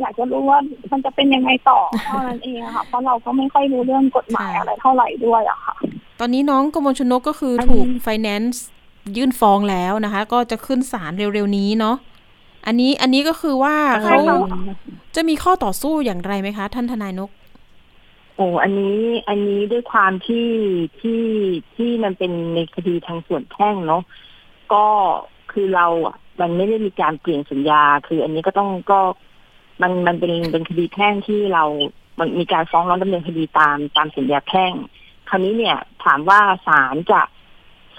[SPEAKER 2] อยากจะรู้ว่ามันจะเป็นยังไงต่อเท่านั้นเองอะค่ะเพราะเราก็ไม่ค่อยรู้เรื่องกฎหมาย
[SPEAKER 1] ค่ะ
[SPEAKER 2] อะไรเท่าไหร่ด้วยอะค่ะ
[SPEAKER 1] ตอนนี้น้องกมลชนกก็คือ
[SPEAKER 2] อันนี้
[SPEAKER 1] ถูกไฟแนนซ์ยื่นฟ้องแล้วนะคะ ก็จะขึ้นศาลเร็วๆนี้เนาะอันนี้อันนี้ก็คือว่า
[SPEAKER 2] ใช่
[SPEAKER 1] เขา
[SPEAKER 2] ค่ะ
[SPEAKER 1] จะมีข้อต่อสู้อย่างไรไหมคะ ท่านทนายนก
[SPEAKER 3] โอ้อันนี้อันนี้ด้วยความที่ที่ที่มันเป็นในคดีทางส่วนแพ่งเนาะก็คือเราอะมันไม่ได้มีการเปลี่ยนสัญญา คืออันนี้ก็ต้องก็ มันมันเป็นเป็นคดีแพ่งที่เรา มันมีการฟ้องร้องดำเนินคดีตามตามสัญญาแพ่ง คราวนี้เนี่ย ถามว่าศาลจะ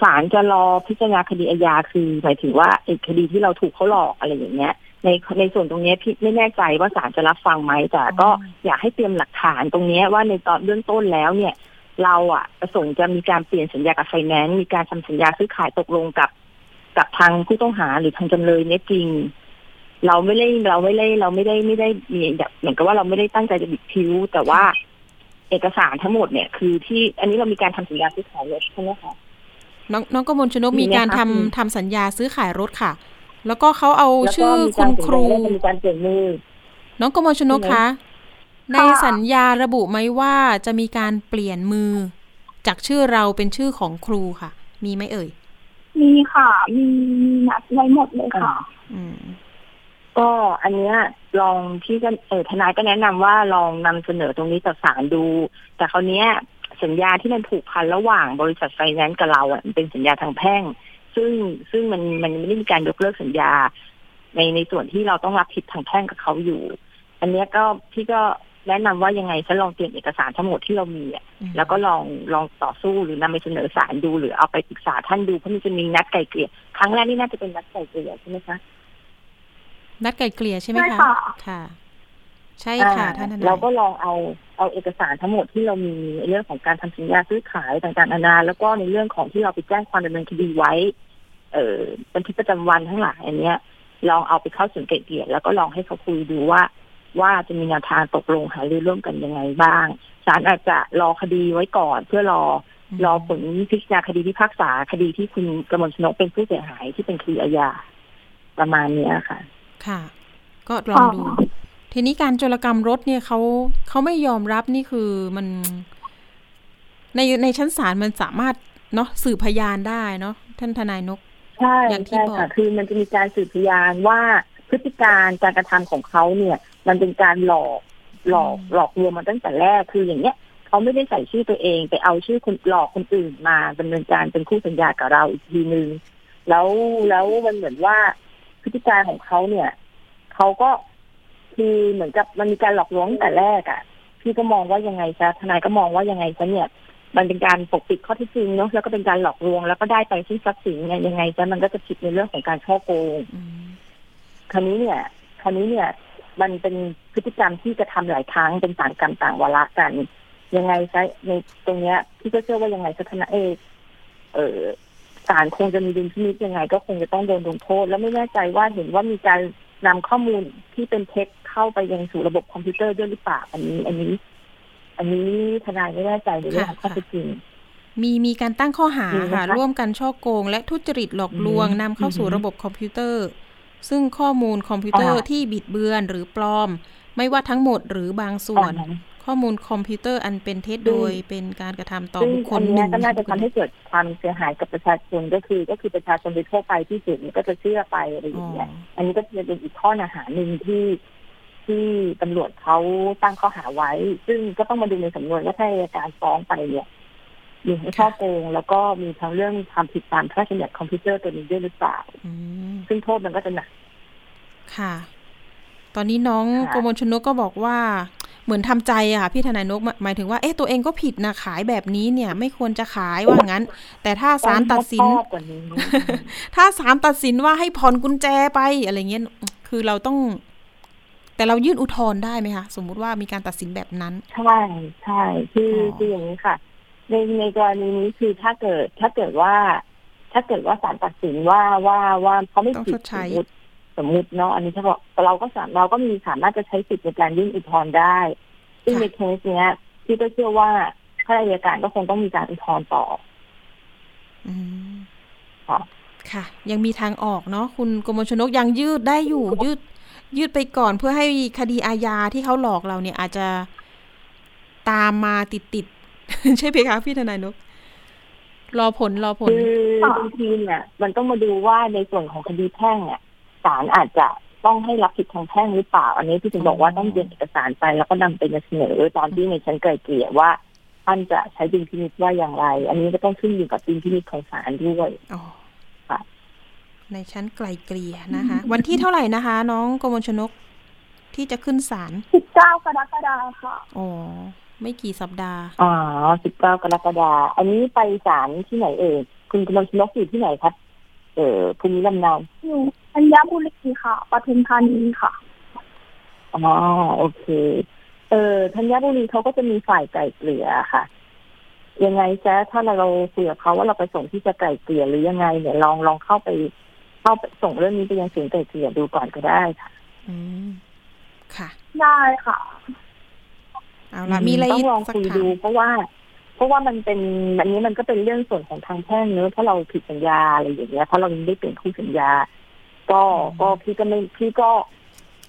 [SPEAKER 3] ศาลจะรอพิจารณาคดีอาญาคือหมายถึงว่าไอ้คดีที่เราถูกเขาหลอกอะไรอย่างเงี้ย ในในส่วนตรงเนี้ยพี่ไม่แน่ใจว่าศาลจะรับฟังไหมแต่ก็อยากให้เตรียมหลักฐานตรงเนี้ยว่าในตอนเบื้องต้นแล้วเนี่ย เราอะประสงค์จะมีการเปลี่ยนสัญญากับไฟแนนซ์มีการทำสัญญาซื้อขายตกลงกับ กับทางผู้ต้องหาหรือทางจำเลยเนี่ยจริง เราไม่ได้เราไม่ได้เราไม่ได้ไม่ได้มีแบบเหมือนกับว่าเราไม่ได้ตั้งใจจะบิดคิ้วแต่ว่าเอกสารทั้งหมดเนี่ยคือที่อันนี้เรามีการทำสัญญาซื้อขายรถใช่ไหมคะ
[SPEAKER 1] น้องน้องกมลชนก
[SPEAKER 3] มี
[SPEAKER 1] มี
[SPEAKER 3] ไหม
[SPEAKER 1] การ
[SPEAKER 3] คะ
[SPEAKER 1] ทำ
[SPEAKER 3] มี
[SPEAKER 1] ทำสัญญาซื้อขายรถค่ะ แล้วก็เขาเอา
[SPEAKER 3] แล้วก็
[SPEAKER 1] ชื่อ
[SPEAKER 3] มี
[SPEAKER 1] คุ
[SPEAKER 3] การ
[SPEAKER 1] ณ
[SPEAKER 3] สัญ
[SPEAKER 1] ครู
[SPEAKER 3] ญาและมีการเปลี่ยนมือ
[SPEAKER 1] น้องกมลชนก
[SPEAKER 3] ใช่ไหม
[SPEAKER 1] คะใน
[SPEAKER 2] ค่ะ
[SPEAKER 1] สัญญาระบุไหมว่าจะมีการเปลี่ยนมือ จากชื่อเราเป็นชื่อของครูค่ะ มีไหมเอ่ย
[SPEAKER 2] มีค่ะ มีมีนัดไว้หมดเลยค่ะ
[SPEAKER 1] อืม
[SPEAKER 3] ก็อันเนี้ยลองที่จะเออทนายก็แนะนำว่าลองนำเสนอตรงนี้ต่อศาลดู แต่คราวเนี้ยสัญญาที่มันผูกพันระหว่างบริษัทไฟแนนซ์กับเราอะมันเป็นสัญญาทางแพ่ง ซึ่งซึ่งมันมันไม่ได้มีการยกเลิกสัญญา ในในส่วนที่เราต้องรับผิดทางแพ่งกับเขาอยู่ อันเนี้ยก็พี่ก็แนะนำว่ายังไงฉันลองเตรียมเอกสารทั้งหมดที่เรามีอะ
[SPEAKER 1] อืม
[SPEAKER 3] แล้วก็ลองลองต่อสู้หรือนำไปเสนอศาลดูหรือเอาไปปรึกษาท่านดูเพราะมันจะมีนัดไกลเกลี่ยครั้งแรกนี่น่าจะเป็นนัดไกลเกลี่ยใช่ไหมคะ
[SPEAKER 1] นัดไกลเกลี่ยใช่ไหม
[SPEAKER 2] ใช่
[SPEAKER 1] คะ
[SPEAKER 2] ค่ะ
[SPEAKER 1] ค่ะ ใช่ค่ะท่านทนาย
[SPEAKER 3] เราก็ลองเอาเอาเอกสารทั้งหมดที่เรามีในเรื่องของการทำสัญญาซื้อขายต่างๆนานาแล้วก็ในเรื่องของที่เราไปแจ้งความดำเนินคดีไว้ เอ่อบันทึกประจำวันทั้งหลายอันเนี้ย ลองเอาไปเข้าส่วนไกลเกลี่ยแล้วก็ลองให้เขาคุยดูว่า ว่าจะมีแนวทางตกลงหารือร่วมกันยังไงบ้างศาลอาจจะรอคดีไว้ก่อนเพื่อรอ
[SPEAKER 1] ม
[SPEAKER 3] รอผลพิจารณาคดีพิพากษาคดีที่คุณกมลชนกเป็นผู้เสียหายที่เป็นคดีอาญาประมาณเนี้ยค่ะ
[SPEAKER 1] ค่ะ ก็ลองดู ทีนี้การโจรกรรมรถเนี่ยเขาเขาไม่ยอมรับนี่คือมันในในชั้นศาลมันสามารถเนาะสืบพยานได้เนาะท่านทนายนก
[SPEAKER 3] ใช่
[SPEAKER 1] อย่างที่
[SPEAKER 3] ใช่
[SPEAKER 1] บอก
[SPEAKER 3] ค่ะคือมันจะมีการสืบพยานว่าพฤติการการกระทำของเขาเนี่ย มันเป็นการหลอกหลอกหลอกลวงมาตั้งแต่แรกคืออย่างเงี้ยเขาไม่ได้ใส่ชื่อตัวเองไปเอาชื่อคนหลอกคนอื่นมาดำเนินการเป็นคู่สัญญากับเราอีกทีนึงแล้วแล้วมันเหมือนว่า พฤติการของเขาเนี่ยเขาก็คือเหมือนกับมันมีการหลอกลวงตั้งแต่แรกอะ่ะพี่ก็มองว่ายังไงซะทนายก็มองว่ายังไงซะเนี่ย มันเป็นการปกปิดข้อเท็จจริงเนาะแล้วก็เป็นการหลอกลวง แล้วก็ได้ไปซึ่งทรัพย์สินเนี่ยยังไงซะมันก็จะผิดในเรื่องของการช่อโกง
[SPEAKER 1] อืม
[SPEAKER 3] คราวนี้เนี่ยคราวนี้เนี่ย มันเป็นพฤติกรรมที่จะทำหลายครั้งเป็นต่างกรรมต่างวาระกัน ยังไงซะในตรงเนี้ยพี่ก็เชื่อว่ายังไงสถานะเอกเออ ศาลคงจะมีดุลพินิจยังไง ก็คงจะต้องโดนลงโทษ แล้วไม่แน่ใจว่าเห็นว่ามีการนำข้อมูลที่เป็นเท็จเข้าไปยังสู่ระบบคอมพิวเตอร์ด้วยหรือเปล่าอันนี้ อันนี้ อันนี้ทนายไม่แน่ใจในเรื่องของข้อเท็จจริง
[SPEAKER 1] มีมีการตั้งข้อหา
[SPEAKER 3] มีนะคะ
[SPEAKER 1] ค่ะ ร่วมกันฉ้อโกง และทุจริตหลอกลวง
[SPEAKER 3] อืม
[SPEAKER 1] นำเข้าสู่
[SPEAKER 3] อืม
[SPEAKER 1] ระบบคอมพิวเตอร์ ซึ่งข้อมูลคอมพิวเตอร์
[SPEAKER 3] อ่า
[SPEAKER 1] ที่บิดเบือนหรือปลอม ไม่ว่าทั้งหมดหรือบางส่วน
[SPEAKER 3] อ่าฮะ
[SPEAKER 1] ข้อมูลคอมพิวเตอร์อันเป็นเท็จโดยเป็นการกระทำต่อ
[SPEAKER 3] ซึ่ง
[SPEAKER 1] บุคคลห
[SPEAKER 3] นึ่ง อัน
[SPEAKER 1] ห
[SPEAKER 3] เนี้ยก็น่าจะทำให้เกิดความเสียหายกับประชาชนก็คือ ก็คือประชาชนโดยทั่วไปที่เห็นก็จะเชื่อไปอะไรอ๋
[SPEAKER 1] ออย่าง
[SPEAKER 3] เงี้ยอันนี้ก็จะเป็นอีกข้อหาหนึ่งที่ที่ตำรวจเขาตั้งข้อหาไว้ ซึ่งก็ต้องมาดูในสำนวนว่าถ้าอัยการฟ้องไปเนี่ยมีทั้งฉ้อโกงแล้วก็มีทั้งเรื่องความผิดตามพระราชบัญญัติคอมพิวเตอร์ตัวนี้ด้วยหรือเปล่า
[SPEAKER 1] อืม
[SPEAKER 3] ซึ่งโทษมันก็จะหนัก
[SPEAKER 1] ค่ะ ตอนนี้น้อง
[SPEAKER 3] ค่ะ
[SPEAKER 1] โกมลชนกก็บอกว่า เหมือนทำใจอะค่ะพี่ทนายนกหมายหมายถึงว่าเอ๊ะตัวเองก็ผิดนะขายแบบนี้เนี่ย ไม่ควรจะขายว่างั้น แต่ถ้าศาลตัดสิน
[SPEAKER 3] ชอบกว่านี้
[SPEAKER 1] ถ้าศาลตัดสินว่าให้ผ่อนกุญแจไปอะไรเงี้ยคือเราต้อง แต่เรายื่นอุทธรณ์ได้ไหมคะสมมุติว่ามีการตัดสินแบบนั้น
[SPEAKER 3] ใช่ใช่คืออ
[SPEAKER 1] อ
[SPEAKER 3] คืออย่างนี้ค่ะ ในในกรณีนี้คือถ้าเกิดถ้าเกิดว่า ถ้าเกิดว่าศาลตัดสินว่าว่าว่าเขาไม่
[SPEAKER 1] ต้อง
[SPEAKER 3] ผิ
[SPEAKER 1] ช
[SPEAKER 3] ด
[SPEAKER 1] ด
[SPEAKER 3] ส
[SPEAKER 1] ใช้
[SPEAKER 3] มมติ สมมติเนาะอันนี้เฉพาะเราก็สามเราก็มีสามารถจะใช้สิทธิ์ในการยื่นอุทธรณ์ได้ ซึ่งในเคสเนี้ยพี่ก็เชื่อว่าข้าราชการก็คงต้องมีการอุทธรณ์ต่อ
[SPEAKER 1] อืม
[SPEAKER 3] ค่ะ
[SPEAKER 1] ค่ะ ยังมีทางออกเนาะคุณกมลชนกยังยืดได้อยู่ ยืด ยืดไปก่อนเพื่อให้คดีอาญาที่เขาหลอกเราเนี่ย อาจจะตามมาติดติดๆใช่ไหมคะพี่ทนายนกรอผลรอผล
[SPEAKER 3] คือบางทีเนี่ยมันต้องมาดูว่าในส่วนของคดีแพ่งเนี่ย ศาลอาจจะต้องให้รับผิดทางแพ่งหรือเปล่า อันนี้พี่ถึงบอกว่าต้องเรียนเอกสารไปแล้วก็นำไปเสนอตอนที่ในชั้นไกลเกลี่ยว่าท่านจะใช้ดุลพินิจว่าอย่างไร อันนี้ก็ต้องขึ้นอยู่กับดุลพินิจของศาลด้วย
[SPEAKER 1] อ๋อ
[SPEAKER 3] ค่ะ
[SPEAKER 1] ในชั้นไกลเกลี่ยนะคะ วันที่เท่าไหร่นะคะ น้องกมลชนกที่จะขึ้นศาล
[SPEAKER 2] สิบเก้ากรกฎาคมค่ะ
[SPEAKER 1] อ๋อไม่กี่สัปดาห์
[SPEAKER 3] อ๋อสิบเก้ากรกฎาคมอันนี้ไปศาลที่ไหนเอ่ยคุณกำลังชนกอยู่ที่ไหนครับ เอ่อภูมิลำเนา
[SPEAKER 2] อยู่ ธัญบุรีค่ะปทุมธานีค่ะ
[SPEAKER 3] อ๋อโอเค เออธัญบุรีเขาก็จะมีฝ่ายไก่เกลี่ยค่ะ ยังไงซะถ้าเราเราคุยกับเขาว่าเราไปส่งที่จะไก่เกลี่ยหรือยังไงเนี่ยลองลองเข้าไป เข้าไปส่งเรื่องนี้ไปยังศูนย์ไก่เกลี่ยดูก่อนก็ได้ค่ะ
[SPEAKER 1] อืมค่ะ
[SPEAKER 2] ได้ค่ะ
[SPEAKER 1] เอาละมีอะไร
[SPEAKER 3] ต้องลอง
[SPEAKER 1] สัก
[SPEAKER 3] คุย
[SPEAKER 1] ถาม
[SPEAKER 3] ดูเพราะว่า เพราะว่ามันเป็นอันนี้มันก็เป็นเรื่องส่วนของทางแพ่งเนอะเพราะเราผิดสัญญาอะไรอย่างเงี้ยเพราะเรายังไม่ได้เป็นคู่สัญญา ก็ก็พี่ก็ไม่พี่ก็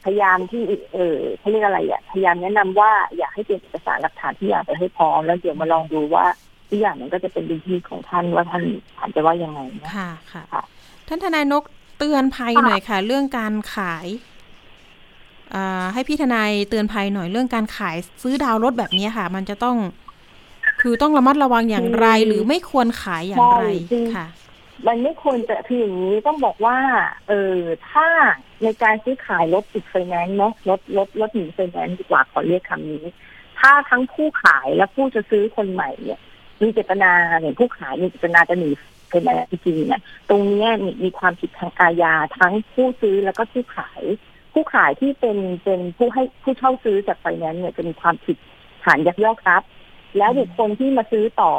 [SPEAKER 3] พยายามที่เออเขาเรียกอะไรอะพยายามแนะนำว่าอยากให้เตรียมเอกสารหลักฐานที่อยากไปให้พร้อมแล้วเดี๋ยวมาลองดูว่าทุกอย่างมันก็จะเป็นดุลพินิจของท่านว่าท่านท่านจะว่ายังไงนะ
[SPEAKER 1] ค่ะค่ะ
[SPEAKER 3] ค่ะ
[SPEAKER 1] ท่านทนายนกเตือนภัยหน่อยค่ะ เรื่องการขายอ่าให้พี่ทนายเตือนภัยหน่อยเรื่องการขายซื้อดาวรถแบบนี้ค่ะ มันจะต้อง คือต้องระมัดระวังอย่างไรหรือไม่ควรขายอย่างไร
[SPEAKER 3] ใช่จริง
[SPEAKER 1] ค่ะ
[SPEAKER 3] มันไม่ควรจะคืออย่างนี้ต้องบอกว่า เออถ้าในการซื้อขายรถติดไฟแนนซ์เนาะรถรถรถหนีไฟแนนซ์ดีกว่าขอเรียกคำนี้ ถ้าทั้งผู้ขายและผู้จะซื้อคนใหม่เนี่ย มีเจตนาเนี่ยผู้ขายมีเจตนาจะหนีไฟแนนซ์จริงๆเนี่ยตรงนี้มีมีความผิดทางอาญาทั้งผู้ซื้อแล้วก็ผู้ขาย ผู้ขายที่เป็นเป็นผู้ให้ผู้เช่าซื้อจากไฟแนนซ์เนี่ยจะมีความผิดฐานยักยอกทรัพย์แล้วบุคคลที่มาซื้อต่อ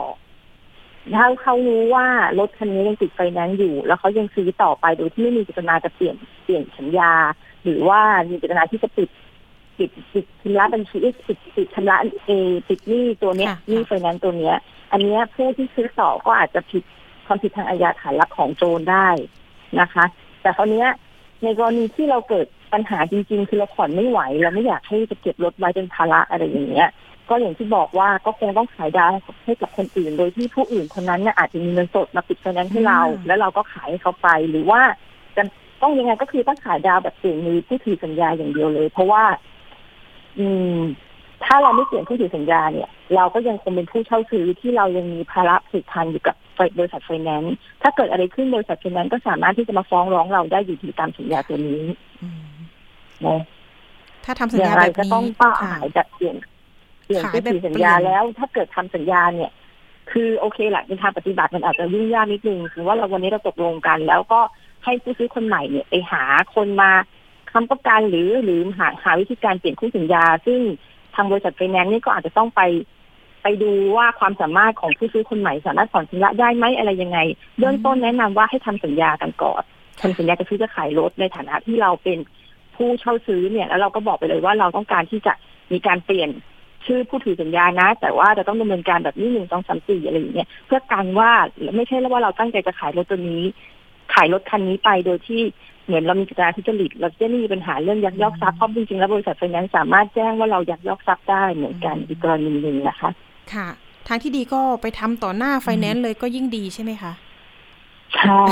[SPEAKER 3] ถ้าเขารู้ว่ารถคันนี้ยังติดไฟแนนซ์อยู่ แล้วเขายังซื้อต่อไปโดยที่ไม่มีเจตนาจะเปลี่ยนเปลี่ยนสัญญา หรือว่ามีเจตนาที่จะปิดปิดปิดชำระบัญชีปิดปิดชำระเออปิดหนี้ตัวเนี้ย
[SPEAKER 1] ค่ะ
[SPEAKER 3] หนี้ไฟแนนซ์ตัวเนี้ย อันเนี้ยผู้ที่ซื้อต่อก็อาจจะผิดความผิดทางอาญาฐานลักของโจรได้นะคะ แต่คราวเนี้ยในกรณีที่เราเกิดปัญหาจริง ๆ คือเราผ่อนไม่ไหว เราไม่อยากให้จะเก็บรถไว้เป็นภาระอะไรอย่างเงี้ย ก็อย่างที่บอกว่าก็คงต้องขายดาวให้กับคนอื่น โดยที่ผู้อื่นคนนั้นเนี่ยอาจจะมีเงินสดมาปิดไฟแนนซ์ให้เรา
[SPEAKER 1] อืม
[SPEAKER 3] แล้วเราก็ขายให้เขาไปหรือว่าจะต้องยังไงก็คือต้องขายดาวแบบเปลี่ยนมือผู้ถือสัญญาอย่างเดียวเลย เพราะว่า อืม ถ้าเราไม่เปลี่ยนผู้ถือสัญญาเนี่ย เราก็ยังคงเป็นผู้เช่าซื้อที่เรายังมีภาระผูกพันอยู่กับบริษัทไฟแนนซ์ถ้าเกิดอะไรขึ้นบริษัทไฟแนนซ์ก็สามารถที่จะมาฟ้องร้องเราได้อยู่ที่ตามสัญญาตัวนี้
[SPEAKER 1] อืม
[SPEAKER 3] นะ
[SPEAKER 1] ถ้าทำสัญ
[SPEAKER 3] อย่า
[SPEAKER 1] ญาง
[SPEAKER 3] ไร
[SPEAKER 1] แบบ
[SPEAKER 3] ก็
[SPEAKER 1] นี้
[SPEAKER 3] ต้องป้า
[SPEAKER 1] ค่ะ
[SPEAKER 3] ขายแบบเปลี่ยน เปลี่ยน
[SPEAKER 1] ขาย
[SPEAKER 3] ผู้
[SPEAKER 1] แบบ
[SPEAKER 3] ถือสัญญา
[SPEAKER 1] เปลี่ยน
[SPEAKER 3] แล้ว ถ้าเกิดทำสัญญาเนี่ย คือโอเคแหละในทางปฏิบัติมันอาจจะยุ่งยากนิดนึงคือว่าเราวันนี้เราตกลงกัน แล้วก็ให้ผู้ซื้อคนใหม่เนี่ยไปหาคนมาค้ำประกันหรือหรือหาหาวิธีการเปลี่ยนคู่สัญญา ซึ่งทางบริษัทไฟแนนซ์นี่ก็อาจจะต้องไป ไปดูว่าความสามารถของผู้ซื้อคนใหม่สามารถผ่อนชำระได้ไหมอะไรยังไงเบื้องต้นแนะนำว่าให้ทำสัญญากันก่อนทำสัญญาจะซื้อจะขายรถในฐานะที่เราเป็นผู้เช่าซื้อเนี่ยแล้วเราก็บอกไปเลยว่าเราต้องการที่จะมีการเปลี่ยน ชื่อผู้ถือสัญญานะ แต่ว่าจะต้องดำเนินการแบบนี้หนึ่งสองสามสี่อะไรอย่างเงี้ยเพื่อกันว่าไม่ใช่ว่าเราตั้งใจจะขายรถตัวนี้ ขายรถคันนี้ไปโดยที่เหมือนเรามีการทุจริตเราจะไม่มีปัญหาเรื่องยักยอกทรัพย์เพราะจริงๆแล้วบริษัทไฟแนนซ์สามารถแจ้งว่าเรายักยอกทรัพย์ได้เหมือนกันอีกกรณีหนึ่งนะคะ
[SPEAKER 1] ค่ะทางที่ดีก็ไปทำต่อหน้าไฟแนนซ์เลยก็ยิ่งดีใช่ไหมคะ
[SPEAKER 3] ใช่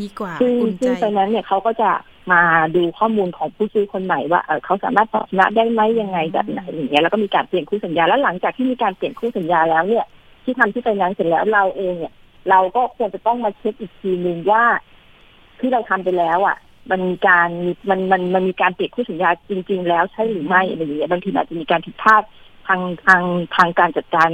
[SPEAKER 1] ดีกว่า
[SPEAKER 3] ซึ่ง
[SPEAKER 1] อุ่นใจ
[SPEAKER 3] ซึ่งไฟแนนซ์เนี่ยเขาก็จะ มาดูข้อมูลของผู้ซื้อคนใหม่ว่าเขาสามารถผ่อนชำระได้ไหมยังไงแบบไหนอย่างเงี้ยแล้วก็มีการเปลี่ยนคู่สัญญาแล้วหลังจากที่มีการเปลี่ยนคู่สัญญาแล้วเนี่ย ที่ทำที่ไฟแนนซ์เสร็จแล้วเราเองเนี่ย เราก็ควรจะต้องมาเช็คอีกทีหนึ่งว่า ที่เราทำไปแล้วอะมันมีการมันมันมันมีการเปลี่ยนคู่สัญญาจริง ๆ แล้วใช่หรือไม่อะไรอย่างเงี้ยบางทีอาจจะมีการผิดพลาดทางทางทางการจัดการ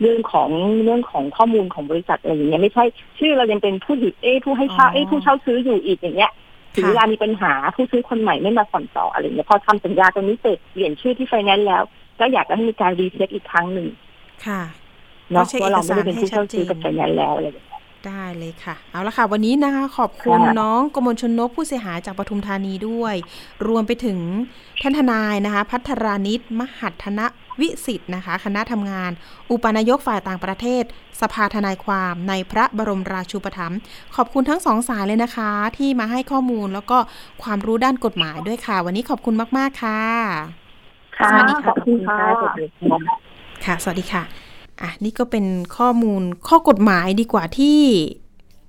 [SPEAKER 3] เรื่องของเรื่องของข้อมูลของบริษัทอะไรอย่างเงี้ยไม่ใช่ ชื่อเรายังเป็นผู้หยุดเอ้ผู้ให้เช่าเอ้ผู้เช่าซื้ออยู่อีกอย่างเงี้ย ถึงเวลามีปัญหาผู้ซื้อคนใหม่ไม่มาผ่อนต่ออะไรเงี้ยพอทำสัญญาตรงนี้เสร็จเปลี่ยนชื่อที่ไฟแนนซ์แล้ว ก็อยากจะให้มีการรีเช็คอีกครั้งหนึ่ง
[SPEAKER 1] ค่ะ
[SPEAKER 3] เนาะ
[SPEAKER 1] ก็เช็ค
[SPEAKER 3] ว่าเราไม่ได้เป็น
[SPEAKER 1] เอก
[SPEAKER 3] ผู้
[SPEAKER 1] สารให้
[SPEAKER 3] เช่าซื้อ
[SPEAKER 1] ชั
[SPEAKER 3] กั
[SPEAKER 1] ด
[SPEAKER 3] บ
[SPEAKER 1] เจ
[SPEAKER 3] ไฟ
[SPEAKER 1] น
[SPEAKER 3] แนนซ์แล้วอะไรอย่างเงี้ย
[SPEAKER 1] ได้เลยค่ะ เอาละค่ะ วันนี้นะคะขอบคุณ
[SPEAKER 3] ค่ะ
[SPEAKER 1] น้องกมลชนกผู้เสียหายจากปทุมธานีด้วย รวมไปถึงท่านทนายนะคะ พัทรานิตมหัฒนวิสิทธ์นะคะ คณะทำงาน อุปนายกฝ่ายต่างประเทศ สภาทนายความในพระบรมราชูปถัมภ์ขอบคุณทั้งสองสายเลยนะคะ ที่มาให้ข้อมูลแล้วก็ความรู้ด้านกฎหมายด้วยค่ะ วันนี้ขอบคุณมาก ๆ ค่ะ
[SPEAKER 3] ค่ะ
[SPEAKER 1] สวัสดีค่ะ
[SPEAKER 3] ขอบคุณค่ะสวัสดีค่ะ
[SPEAKER 1] ค่ะ สวัสดีค่ะ อะนี่ก็เป็นข้อมูลข้อกฎหมายดีกว่าที่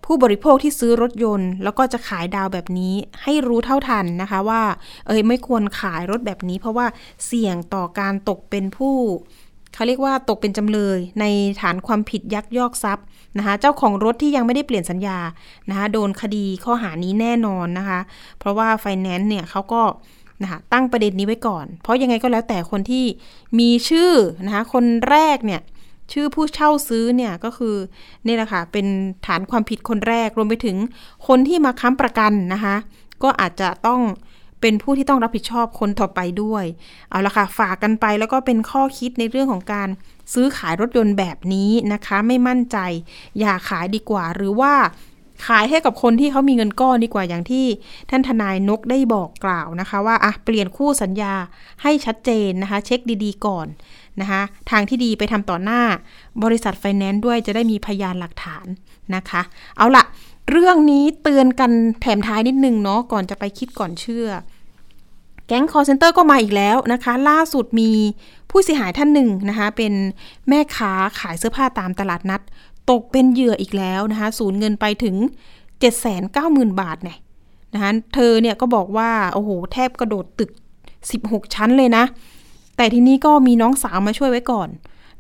[SPEAKER 1] ผู้บริโภคที่ซื้อรถยนต์ แล้วก็จะขายดาวแบบนี้ให้รู้เท่าทันนะคะว่า เอ้ยไม่ควรขายรถแบบนี้ เพราะว่าเสี่ยงต่อการตกเป็นผู้เขาเรียกว่าตกเป็นจำเลยในฐานความผิดยักยอกทรัพย์นะคะเจ้าของรถที่ยังไม่ได้เปลี่ยนสัญญานะคะโดนคดีข้อหานี้แน่นอนนะคะ เพราะว่าไฟแนนซ์เนี่ยเขาก็นะคะตั้งประเด็นนี้ไว้ก่อน เพราะยังไงก็แล้วแต่คนที่มีชื่อนะคะคนแรกเนี่ย ชื่อผู้เช่าซื้อเนี่ยก็คือนี่แหละค่ะเป็นฐานความผิดคนแรกรวมไปถึงคนที่มาค้ำประกันนะคะ ก็อาจจะต้องเป็นผู้ที่ต้องรับผิดชอบคนต่อไปด้วย เอาละค่ะฝากกันไปแล้วก็เป็นข้อคิดในเรื่องของการซื้อขายรถยนต์แบบนี้นะคะ ไม่มั่นใจ อย่าขายดีกว่า หรือว่าขายให้กับคนที่เขามีเงินก้อนดีกว่าอย่างที่ท่านทนายนกได้บอกกล่าวนะคะ ว่าอะเปลี่ยนคู่สัญญาให้ชัดเจนนะคะ เช็คดีๆ ก่อน นะคะทางที่ดีไปทำต่อหน้าบริษัทไฟแนนซ์ด้วยจะได้มีพยานหลักฐานนะคะ เอาละเรื่องนี้เตือนกันแถมท้ายนิดนึงเนาะก่อนจะไปคิดก่อนเชื่อ แก๊งคอลเซ็นเตอร์ก็มาอีกแล้วนะคะ ล่าสุดมีผู้เสียหายท่านหนึ่งนะคะ เป็นแม่ค้าขายเสื้อผ้าตามตลาดนัด ตกเป็นเหยื่ออีกแล้วนะคะ สูญเงินไปถึง 790,000 บาทเนี่ยนะคะเธอเนี่ยก็บอกว่า โอ้โห แทบกระโดดตึก 16 ชั้นเลยนะ แต่ทีนี้ก็มีน้องสาวมาช่วยไว้ก่อน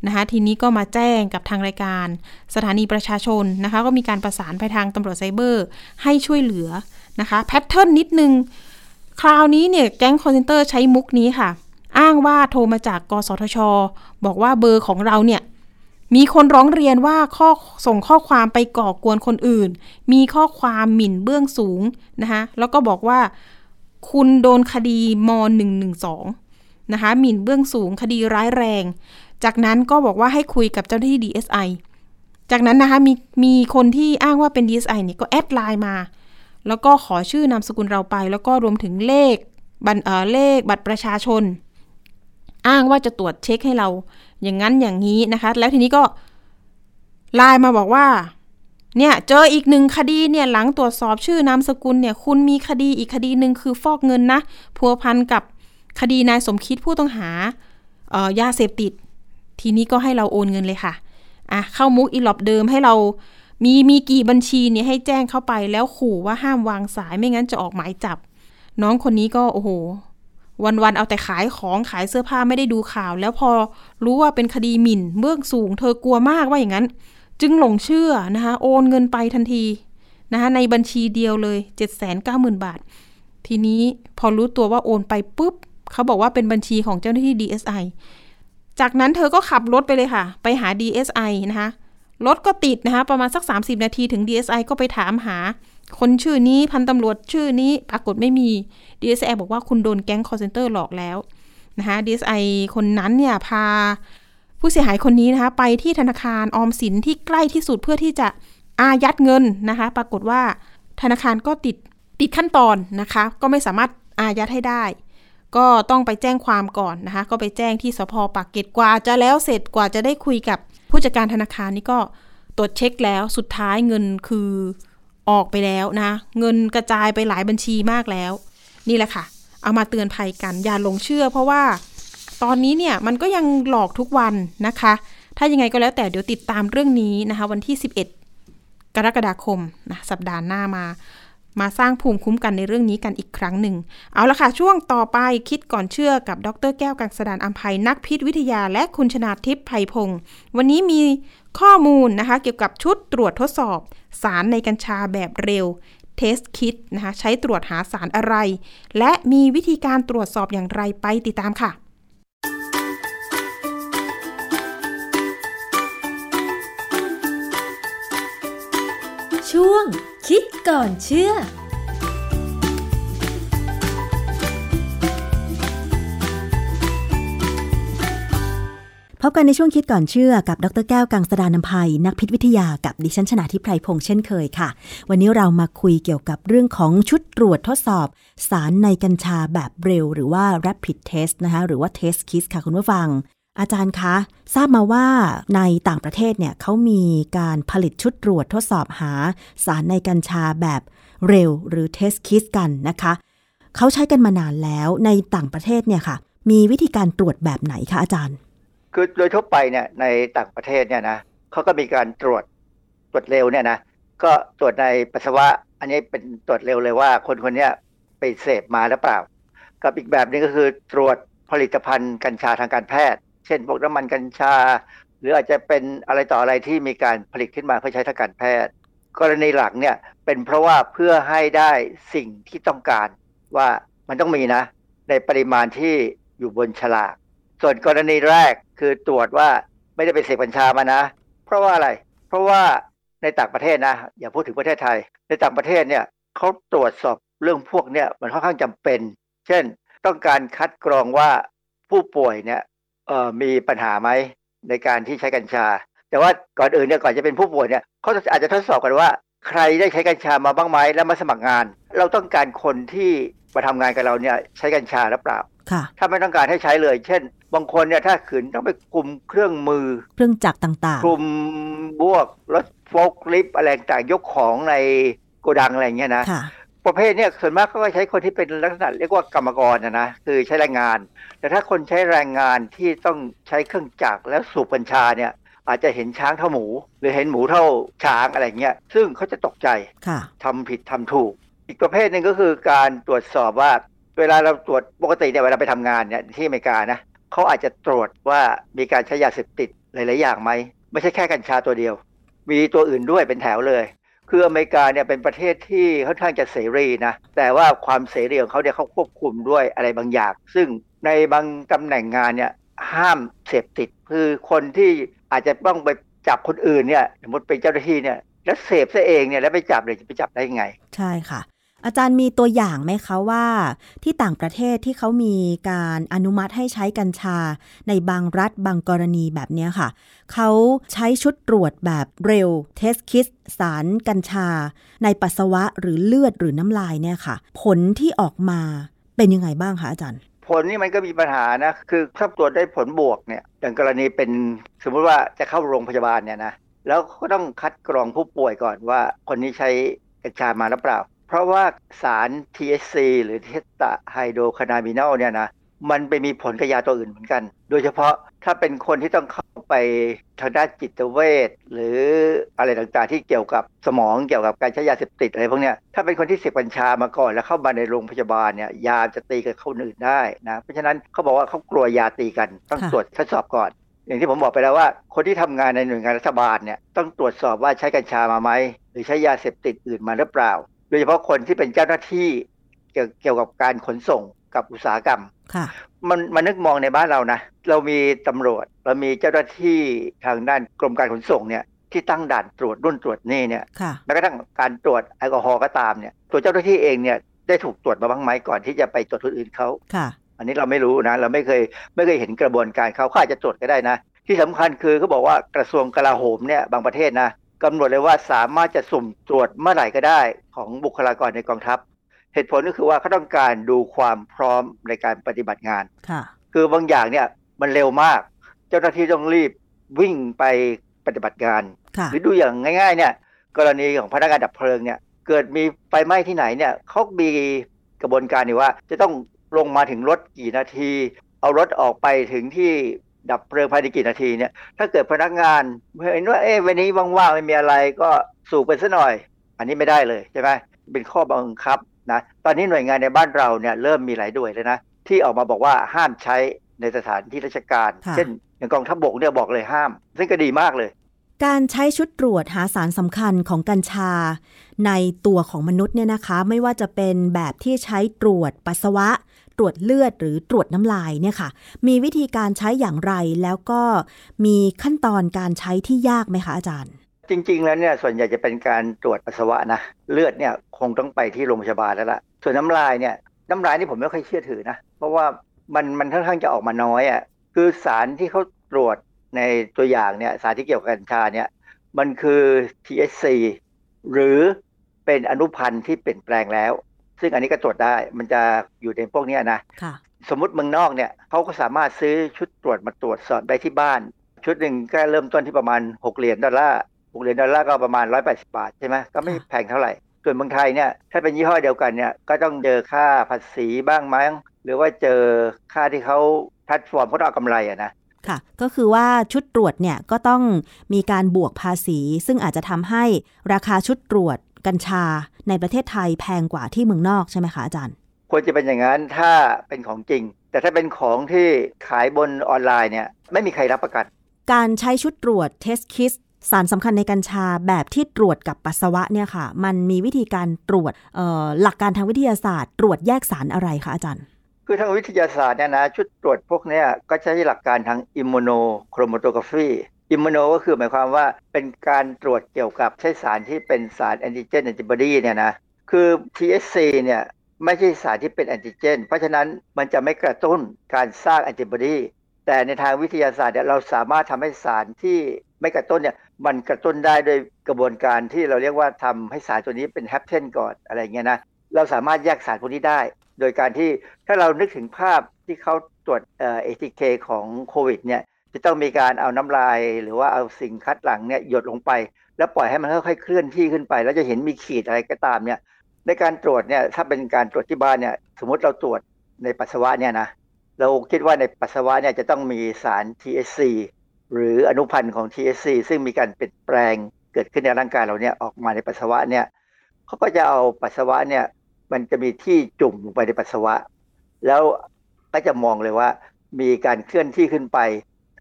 [SPEAKER 1] นะคะทีนี้ก็มาแจ้งกับทางรายการ สถานีประชาชนนะคะก็มีการประสานไปทางตำรวจไซเบอร์ ให้ช่วยเหลือนะคะแพทเทิร์นนิดนึง คราวนี้เนี่ยแก๊งคอลเซ็นเตอร์ใช้มุกนี้ค่ะ อ้างว่าโทรมาจากกสทช บอกว่าเบอร์ของเราเนี่ยมีคนร้องเรียนว่าข้อส่งข้อความไปก่อกวนคนอื่น มีข้อความหมิ่นเบื้องสูงนะคะแล้วก็บอกว่า คุณโดนคดี ม.112 นะคะหมิ่นเบื้องสูงคดีร้ายแรง จากนั้นก็บอกว่าให้คุยกับเจ้าหน้าที่ DSI จากนั้นนะคะมีมีคนที่อ้างว่าเป็น DSI เนี่ยก็แอดไลน์มา แล้วก็ขอชื่อนามสกุลเราไป แล้วก็รวมถึงเลขบัตรเออเลขบัตรประชาชน อ้างว่าจะตรวจเช็คให้เรา อย่างนั้นอย่างนี้นะคะ แล้วทีนี้ก็ไลน์มาบอกว่าเนี่ยเจออีกหนึ่งคดีเนี่ยหลังตรวจสอบชื่อนามสกุลเนี่ยคุณมีคดีอีกคดีหนึ่งคือฟอกเงินนะพัวพันกับ คดีนายสมคิดผู้ต้องหาเอ่อยาเสพติด ทีนี้ก็ให้เราโอนเงินเลยค่ะอะเข้ามุกอีหลอบเดิมให้เรามีมีกี่บัญชีเนี่ยให้แจ้งเข้าไปแล้วขู่ว่าห้ามวางสายไม่งั้นจะออกหมายจับ น้องคนนี้ก็โอ้โห วันๆเอาแต่ขายของขายเสื้อผ้าไม่ได้ดูข่าว แล้วพอรู้ว่าเป็นคดีหมิ่นเบื้องสูง เธอกลัวมากว่าอย่างนั้น จึงหลงเชื่อนะคะโอนเงินไปทันทีนะคะในบัญชีเดียวเลย 790,000 บาท ทีนี้พอรู้ตัวว่าโอนไปปุ๊บ เขาบอกว่าเป็นบัญชีของเจ้าหน้าที่ DSI จากนั้นเธอก็ขับรถไปเลยค่ะ ไปหา DSI นะคะรถก็ติดนะคะ ประมาณสัก 30 นาทีถึง DSI ก็ไปถามหา คนชื่อนี้พันตำรวจชื่อนี้ปรากฏไม่มี DSI บอกว่าคุณโดนแก๊ง call center หลอกแล้วนะคะ DSI คนนั้นเนี่ยพาผู้เสียหายคนนี้นะคะ ไปที่ธนาคารออมสินที่ใกล้ที่สุดเพื่อที่จะอายัดเงินนะคะ ปรากฏว่าธนาคารก็ติดติดขั้นตอนนะคะ ก็ไม่สามารถอายัดให้ได้ ก็ต้องไปแจ้งความก่อนนะคะ ก็ไปแจ้งที่สพปากเกร็ดกว่าจะแล้วเสร็จกว่าจะได้คุยกับผู้จัดการธนาคารนี่ก็ตรวจเช็คแล้วสุดท้ายเงินคือออกไปแล้วนะ เงินกระจายไปหลายบัญชีมากแล้ว นี่แหละค่ะ เอามาเตือนภัยกันอย่าหลงเชื่อ เพราะว่าตอนนี้เนี่ยมันก็ยังหลอกทุกวันนะคะ ถ้ายังไงก็แล้วแต่เดี๋ยวติดตามเรื่องนี้นะคะ วันที่ 11 กรกฎาคมนะสัปดาห์หน้ามา มาสร้างภูมิคุ้มกันในเรื่องนี้กันอีกครั้งหนึ่ง เอาละค่ะ ช่วงต่อไปคิดก่อนเชื่อกับดรแก้วกังสดานอัมภัยนักพิษวิทยาและคุณชนาทิพย์ไพพงศ์วันนี้มีข้อมูลนะคะ เกี่ยวกับชุดตรวจทดสอบ สารในกัญชาแบบเร็วเทสคิดนะคะใช้ตรวจหาสารอะไร และมีวิธีการตรวจสอบอย่างไรไปติดตามค่ะ
[SPEAKER 4] ช่วง คิดก่อนเชื่อ
[SPEAKER 5] พบกันในช่วงคิดก่อนเชื่อกับดรแก้วกังสดานนภัย นักพิษวิทยากับดิฉันชนาทิพไพรพงษ์เช่นเคยค่ะ วันนี้เรามาคุยเกี่ยวกับเรื่องของชุดตรวจทดสอบ สารในกัญชาแบบเร็ว หรือว่า rapid test นะคะหรือว่า test kit ค่ะคุณผู้ฟัง อาจารย์คะ ทราบมาว่าในต่างประเทศเนี่ยเขามีการผลิตชุดตรวจทดสอบหาสารในกัญชาแบบเร็วหรือ test kit กันนะคะ เขาใช้กันมานานแล้วในต่างประเทศเนี่ยค่ะ มีวิธีการตรวจแบบไหนคะอาจารย์
[SPEAKER 6] คือโดยทั่วไปเนี่ยในต่างประเทศเนี่ยนะเขาก็มีการตรวจตรวจเร็วเนี่ยนะก็ตรวจในปัสสาวะ อันนี้เป็นตรวจเร็วเลยว่า คนคนนี้ไปเสพมาหรือเปล่า กับอีกแบบนึงก็คือตรวจผลิตภัณฑ์กัญชาทางการแพทย์ เช่นพวกน้ำมันกัญชา หรืออาจจะเป็นอะไรต่ออะไรที่มีการผลิตขึ้นมาเพื่อใช้ทางการแพทย์ กรณีหลักเนี่ยเป็นเพราะว่าเพื่อให้ได้สิ่งที่ต้องการว่ามันต้องมีนะ ในปริมาณที่อยู่บนฉลาก ส่วนกรณีแรกคือตรวจว่าไม่ได้ไปเสพกัญชามานะ เพราะว่าอะไร เพราะว่าในต่างประเทศนะ อย่าพูดถึงประเทศไทย ในต่างประเทศเนี่ยเขาตรวจสอบเรื่องพวกเนี่ยมันค่อนข้างจำเป็น เช่น ต้องการคัดกรองว่าผู้ป่วยเนี่ย เอ่อมีปัญหาไหมในการที่ใช้กัญชา แต่ว่าก่อนอื่นเนี่ยก่อนจะเป็นผู้ป่วยเนี่ยเขาอาจจะทดสอบกันว่า ใครได้ใช้กัญชามาบ้างไหมแล้วมาสมัครงาน เราต้องการคนที่มาทำงานกับเราเนี่ยใช้กัญชาหรือเปล่า
[SPEAKER 5] ค่ะ
[SPEAKER 6] ถ้าไม่ต้องการให้ใช้เลย เช่น บางคนเนี่ยถ้าขืนต้องไปคุมเครื่องมือ
[SPEAKER 5] เครื่องจักรต่าง
[SPEAKER 6] คุมบวกรถโฟล์คลิฟต์อะไรต่างๆยกของในโกดังอะไรอย่างเงี้ยนะ
[SPEAKER 5] ๆค่ะ
[SPEAKER 6] ประเภทเนี่ยส่วนมากเขาก็ใช้คนที่เป็นลักษณะเรียกว่ากรรมกรนะนะคือใช้แรงงาน แต่ถ้าคนใช้แรงงานที่ต้องใช้เครื่องจักรแล้วสูบกัญชาเนี่ยอาจจะเห็นช้างเท่าหมู หรือเห็นหมูเท่าช้างอะไรเงี้ยซึ่งเขาจะตกใจ
[SPEAKER 5] ค่ะ
[SPEAKER 6] ทำผิดทำถูก อีกประเภทหนึ่งก็คือการตรวจสอบว่า เวลาเราตรวจปกติเนี่ยเวลาไปทำงานเนี่ยที่อเมริกานะเขาอาจจะตรวจว่ามีการใช้ยาเสพติดหลาย ๆ อย่างไหมไม่ใช่แค่กัญชาตัวเดียว มีตัวอื่นด้วยเป็นแถวเลย คืออเมริกาเนี่ยเป็นประเทศที่ค่อนข้างจะเสรีนะ แต่ว่าความเสรีของเขาเนี่ยเขาควบคุมด้วยอะไรบางอย่าง ซึ่งในบางตำแหน่งงานเนี่ยห้ามเสพติด คือคนที่อาจจะต้องไปจับคนอื่นเนี่ยสมมติเป็นเจ้าหน้าที่เนี่ยแล้วเสพซะเองเนี่ยแล้วไปจับเลยจะไปจับได้ยังไง
[SPEAKER 5] ใช่ค่ะ อาจารย์มีตัวอย่างไหมคะว่าที่ต่างประเทศที่เขามีการอนุมัติให้ใช้กัญชา ในบางรัฐบางกรณีแบบนี้ค่ะ เขาใช้ชุดตรวจแบบเร็ว เทสคิสสารกัญชา ในปัสสาวะหรือเลือดหรือน้ำลายเนี่ยค่ะ ผลที่ออกมาเป็นยังไงบ้างคะอาจารย์
[SPEAKER 6] ผลนี่มันก็มีปัญหานะ คือถ้าตรวจได้ผลบวกเนี่ยอย่างกรณีเป็นสมมติว่าจะเข้าโรงพยาบาลเนี่ยนะแล้วก็ต้องคัดกรองผู้ป่วยก่อนว่าคนนี้ใช้กัญชามาหรือเปล่า เพราะว่าสาร THC หรือ tetrahydrocannabinol เนี่ยนะมันไปมีผลกับยาตัวอื่นเหมือนกัน โดยเฉพาะถ้าเป็นคนที่ต้องเข้าไปทางด้านจิตเวชหรืออะไรต่างๆ ที่เกี่ยวกับสมองเกี่ยวกับการใช้ยาเสพติดอะไรพวกเนี้ยถ้าเป็นคนที่เสพกัญชามาก่อนแล้วเข้ามาในโรงพยาบาลเนี่ยยาจะตีกับคนอื่นได้นะเพราะฉะนั้นเขาบอกว่าเขากลัวยาตีกันต้อง
[SPEAKER 5] ค่ะ
[SPEAKER 6] ตรวจทดสอบก่อน อย่างที่ผมบอกไปแล้วว่า คนที่ทำงานในหน่วยงานรัฐบาลเนี่ยต้องตรวจสอบว่าใช้กัญชามาไหมหรือใช้ยาเสพติดอื่นมาหรือเปล่าโดยเฉพาะคนที่เป็นเจ้าหน้าที่เกี่ยวเกี่ยวกับการขนส่งกับอุตสาหกรรม
[SPEAKER 5] ค่ะ
[SPEAKER 6] มันมันนึกมองในบ้านเรานะ เรามีตำรวจ เรามีเจ้าหน้าที่ทางด้านกรมการขนส่งเนี่ยที่ตั้งด่านตรวจรุ่นตรวจนี่เนี่ย
[SPEAKER 5] ค่ะ
[SPEAKER 6] แม้กระทั่งการตรวจแอลกอฮอล์ก็ตามเนี่ยตัวเจ้าหน้าที่เองเนี่ยได้ถูกตรวจมาบ้างไหมก่อนที่จะไปตรวจคนอื่นเขา
[SPEAKER 5] ค่ะ
[SPEAKER 6] อันนี้เราไม่รู้นะ เราไม่เคยไม่เคยเห็นกระบวนการเขาเขาอาจจะตรวจก็ได้นะ ที่สำคัญคือเขาบอกว่ากระทรวงกลาโหมเนี่ยบางประเทศนะ กำหนดเลยว่าสามารถจะสุ่มตรวจเมื่อไหร่ก็ได้ของบุคลากรในกองทัพ เหตุผลก็คือว่าเขาต้องการดูความพร้อมในการปฏิบัติงาน
[SPEAKER 5] ค่ะ
[SPEAKER 6] คือบางอย่างเนี่ยมันเร็วมาก เจ้าหน้าที่ต้องรีบวิ่งไปปฏิบัติงาน
[SPEAKER 5] ค่ะ
[SPEAKER 6] หรือดูอย่างง่ายๆเนี่ยกรณีของพนักงานดับเพลิงเนี่ยเกิดมีไฟไหม้ที่ไหนเนี่ยเขามีกระบวนการนี่ว่า จะต้องลงมาถึงรถกี่นาที เอารถออกไปถึงที่ ดับเพลิงภายในกี่นาทีเนี่ยถ้าเกิดพนักงานเห็นว่าเอ๊ะวันนี้ว่างๆไม่มีอะไรก็สูบไปซะหน่อย อันนี้ไม่ได้เลยใช่ไหมเป็นข้อบังคับนะตอนนี้หน่วยงานในบ้านเราเนี่ยเริ่มมีหลายด้วยเลยนะที่ออกมาบอกว่าห้ามใช้ในสถานที่ราชการ
[SPEAKER 5] ค่ะ
[SPEAKER 6] เช่น อย่างกองทัพบกเนี่ยบอกเลยห้าม ซึ่งก็ดีมากเลย
[SPEAKER 5] การใช้ชุดตรวจหาสารสำคัญของกัญชา ในตัวของมนุษย์เนี่ยนะคะ ไม่ว่าจะเป็นแบบที่ใช้ตรวจปัสสาวะ ตรวจเลือดหรือตรวจน้ำลายเนี่ยค่ะ มีวิธีการใช้อย่างไรแล้วก็มีขั้นตอนการใช้ที่ยากไหมคะอาจารย์
[SPEAKER 6] จริง ๆ แล้วเนี่ยส่วนใหญ่จะเป็นการตรวจปัสสาวะนะเลือดเนี่ยคงต้องไปที่โรงพยาบาลแล้วล่ะส่วนน้ำลายเนี่ยน้ำลายนี่ผมไม่ค่อยเชื่อถือนะเพราะว่ามันมันค่อนข้างจะออกมาน้อยอะ่ะคือสารที่เขาตรวจในตัวอย่างเนี่ยสารที่เกี่ยวกับกัญชาเนี่ยมันคือ THC หรือเป็นอนุพันธ์ที่เปลี่ยนแปลงแล้ว ซึ่งอันนี้ก็ตรวจได้มันจะอยู่ในพวกเนี้ยนะ
[SPEAKER 5] ค่ะ
[SPEAKER 6] สมมุติเมืองนอกเนี่ยเขาก็สามารถซื้อชุดตรวจมาตรวจสอบได้ที่บ้าน ชุดหนึ่งก็เริ่มต้นที่ประมาณ 6 เหรียญดอลลาร์6เหรียญดอลลาร์ก็ประมาณ 180 บาทใช่ไหมก็ไม่
[SPEAKER 5] ค่ะ
[SPEAKER 6] แพงเท่าไหร่ ส่วนเมืองไทยเนี่ยถ้าเป็นยี่ห้อเดียวกันเนี่ยก็ต้องเจอค่าภาษีบ้างมั้งหรือว่าเจอค่าที่เขาแพลตฟอร์มเขาต้องเอากำไรอะนะ
[SPEAKER 5] ค่ะ ก็คือว่าชุดตรวจเนี่ยก็ต้องมีการบวกภาษี ซึ่งอาจจะทำให้ราคาชุดตรวจ กัญชาในประเทศไทยแพงกว่าที่เมืองนอกใช่ไหมคะอาจารย์
[SPEAKER 6] ควรจะเป็นอย่างนั้นถ้าเป็นของจริง แต่ถ้าเป็นของที่ขายบนออนไลน์เนี่ยไม่มีใครรับประกัน
[SPEAKER 5] การใช้ชุดตรวจ test kit สารสำคัญในกัญชาแบบที่ตรวจกับปัสสาวะเนี่ยค่ะ มันมีวิธีการตรวจเอ่อหลักการทางวิทยาศาสตร์ ตรวจแยกสารอะไรคะอาจารย์
[SPEAKER 6] คือทางวิทยาศาสตร์เนี่ยนะชุดตรวจพวกเนี้ยก็ใช้หลักการทาง immunochromatography immuno ก็คือหมายความว่าเป็นการตรวจเกี่ยวกับใช้สารที่เป็นสารแอนติเจนแอนติบอดีเนี่ยนะคือ THC เนี่ยไม่ใช่สารที่เป็นแอนติเจน เพราะฉะนั้นมันจะไม่กระตุ้นการสร้างแอนติบอดีแต่ในทางวิทยาศาสตร์เนี่ยเราสามารถทำให้สารที่ไม่กระตุ้นเนี่ยมันกระตุ้นได้โดยกระบวนการที่เราเรียกว่าทำให้สารตัวนี้เป็น hapten ก่อนอะไรเงี้ยนะเราสามารถแยกสารพวกนี้ได้ โดยการที่ถ้าเรานึกถึงภาพที่เขาตรวจเอ่อ ATK ของโควิดเนี่ย จะต้องมีการเอาน้ำลาย หรือว่าเอาสิ่งคัดหลังเนี่ยหยดลงไป แล้วปล่อยให้มันค่อยๆเคลื่อนที่ขึ้นไป แล้วจะเห็นมีขีดอะไรก็ตามเนี่ย ในการตรวจเนี่ยถ้าเป็นการตรวจที่บ้านเนี่ยสมมติเราตรวจในปัสสาวะเนี่ยนะเราคิดว่าในปัสสาวะเนี่ยจะต้องมีสาร THC หรืออนุพันธ์ของ THC ซึ่งมีการเปลี่ยนแปลงเกิดขึ้นในร่างกายเราเนี่ยออกมาในปัสสาวะเนี่ยเขาก็จะเอาปัสสาวะเนี่ยมันจะมีที่จุ่มลงไปในปัสสาวะ แล้วก็จะมองเลยว่ามีการเคลื่อนที่ขึ้นไป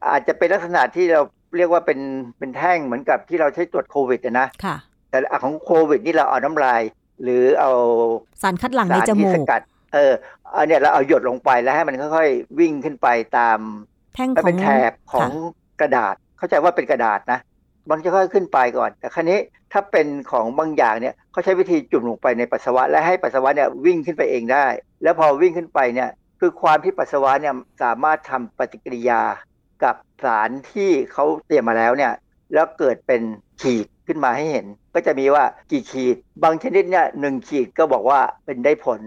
[SPEAKER 6] อาจจะเป็นลักษณะที่เราเรียกว่าเป็นเป็นแท่งเหมือนกับที่เราใช้ตรวจโควิดอะนะ
[SPEAKER 5] ค่ะ
[SPEAKER 6] แต่ของโควิดนี่เราเอาน้ำลาย หรือเอา
[SPEAKER 5] สารคัดหลั่งใน
[SPEAKER 6] สาร
[SPEAKER 5] จ
[SPEAKER 6] ที่
[SPEAKER 5] มู
[SPEAKER 6] ส
[SPEAKER 5] ก
[SPEAKER 6] กัด เออเอาเนี่ยเราเอาหยดลงไปแล้วให้มันค่อยๆ วิ่งขึ้นไปตาม
[SPEAKER 5] แท่ง
[SPEAKER 6] มัน
[SPEAKER 5] ขอ
[SPEAKER 6] เป็
[SPEAKER 5] ง
[SPEAKER 6] นแถบของกระดาษ เข้าใจว่าเป็นกระดาษนะมันจะค่อยขึ้นไปก่อน แต่ครั้นี้ถ้าเป็นของบางอย่างเนี่ยเขาใช้วิธีจุ่มลงไปในปัสสาวะ และให้ปัสสาวะเนี่ยวิ่งขึ้นไปเองได้ แล้วพอวิ่งขึ้นไปเนี่ยคือความที่ปัสสาวะเนี่ยสามารถทำปฏิกิริยา กับสารที่เขาเตรียมมาแล้วเนี่ยแล้วเกิดเป็นขีดขึ้นมาให้เห็น ก็จะมีว่ากี่ขีด บางชนิดเนี่ยหนึ่งขีดก็บอกว่าเป็นได้ผล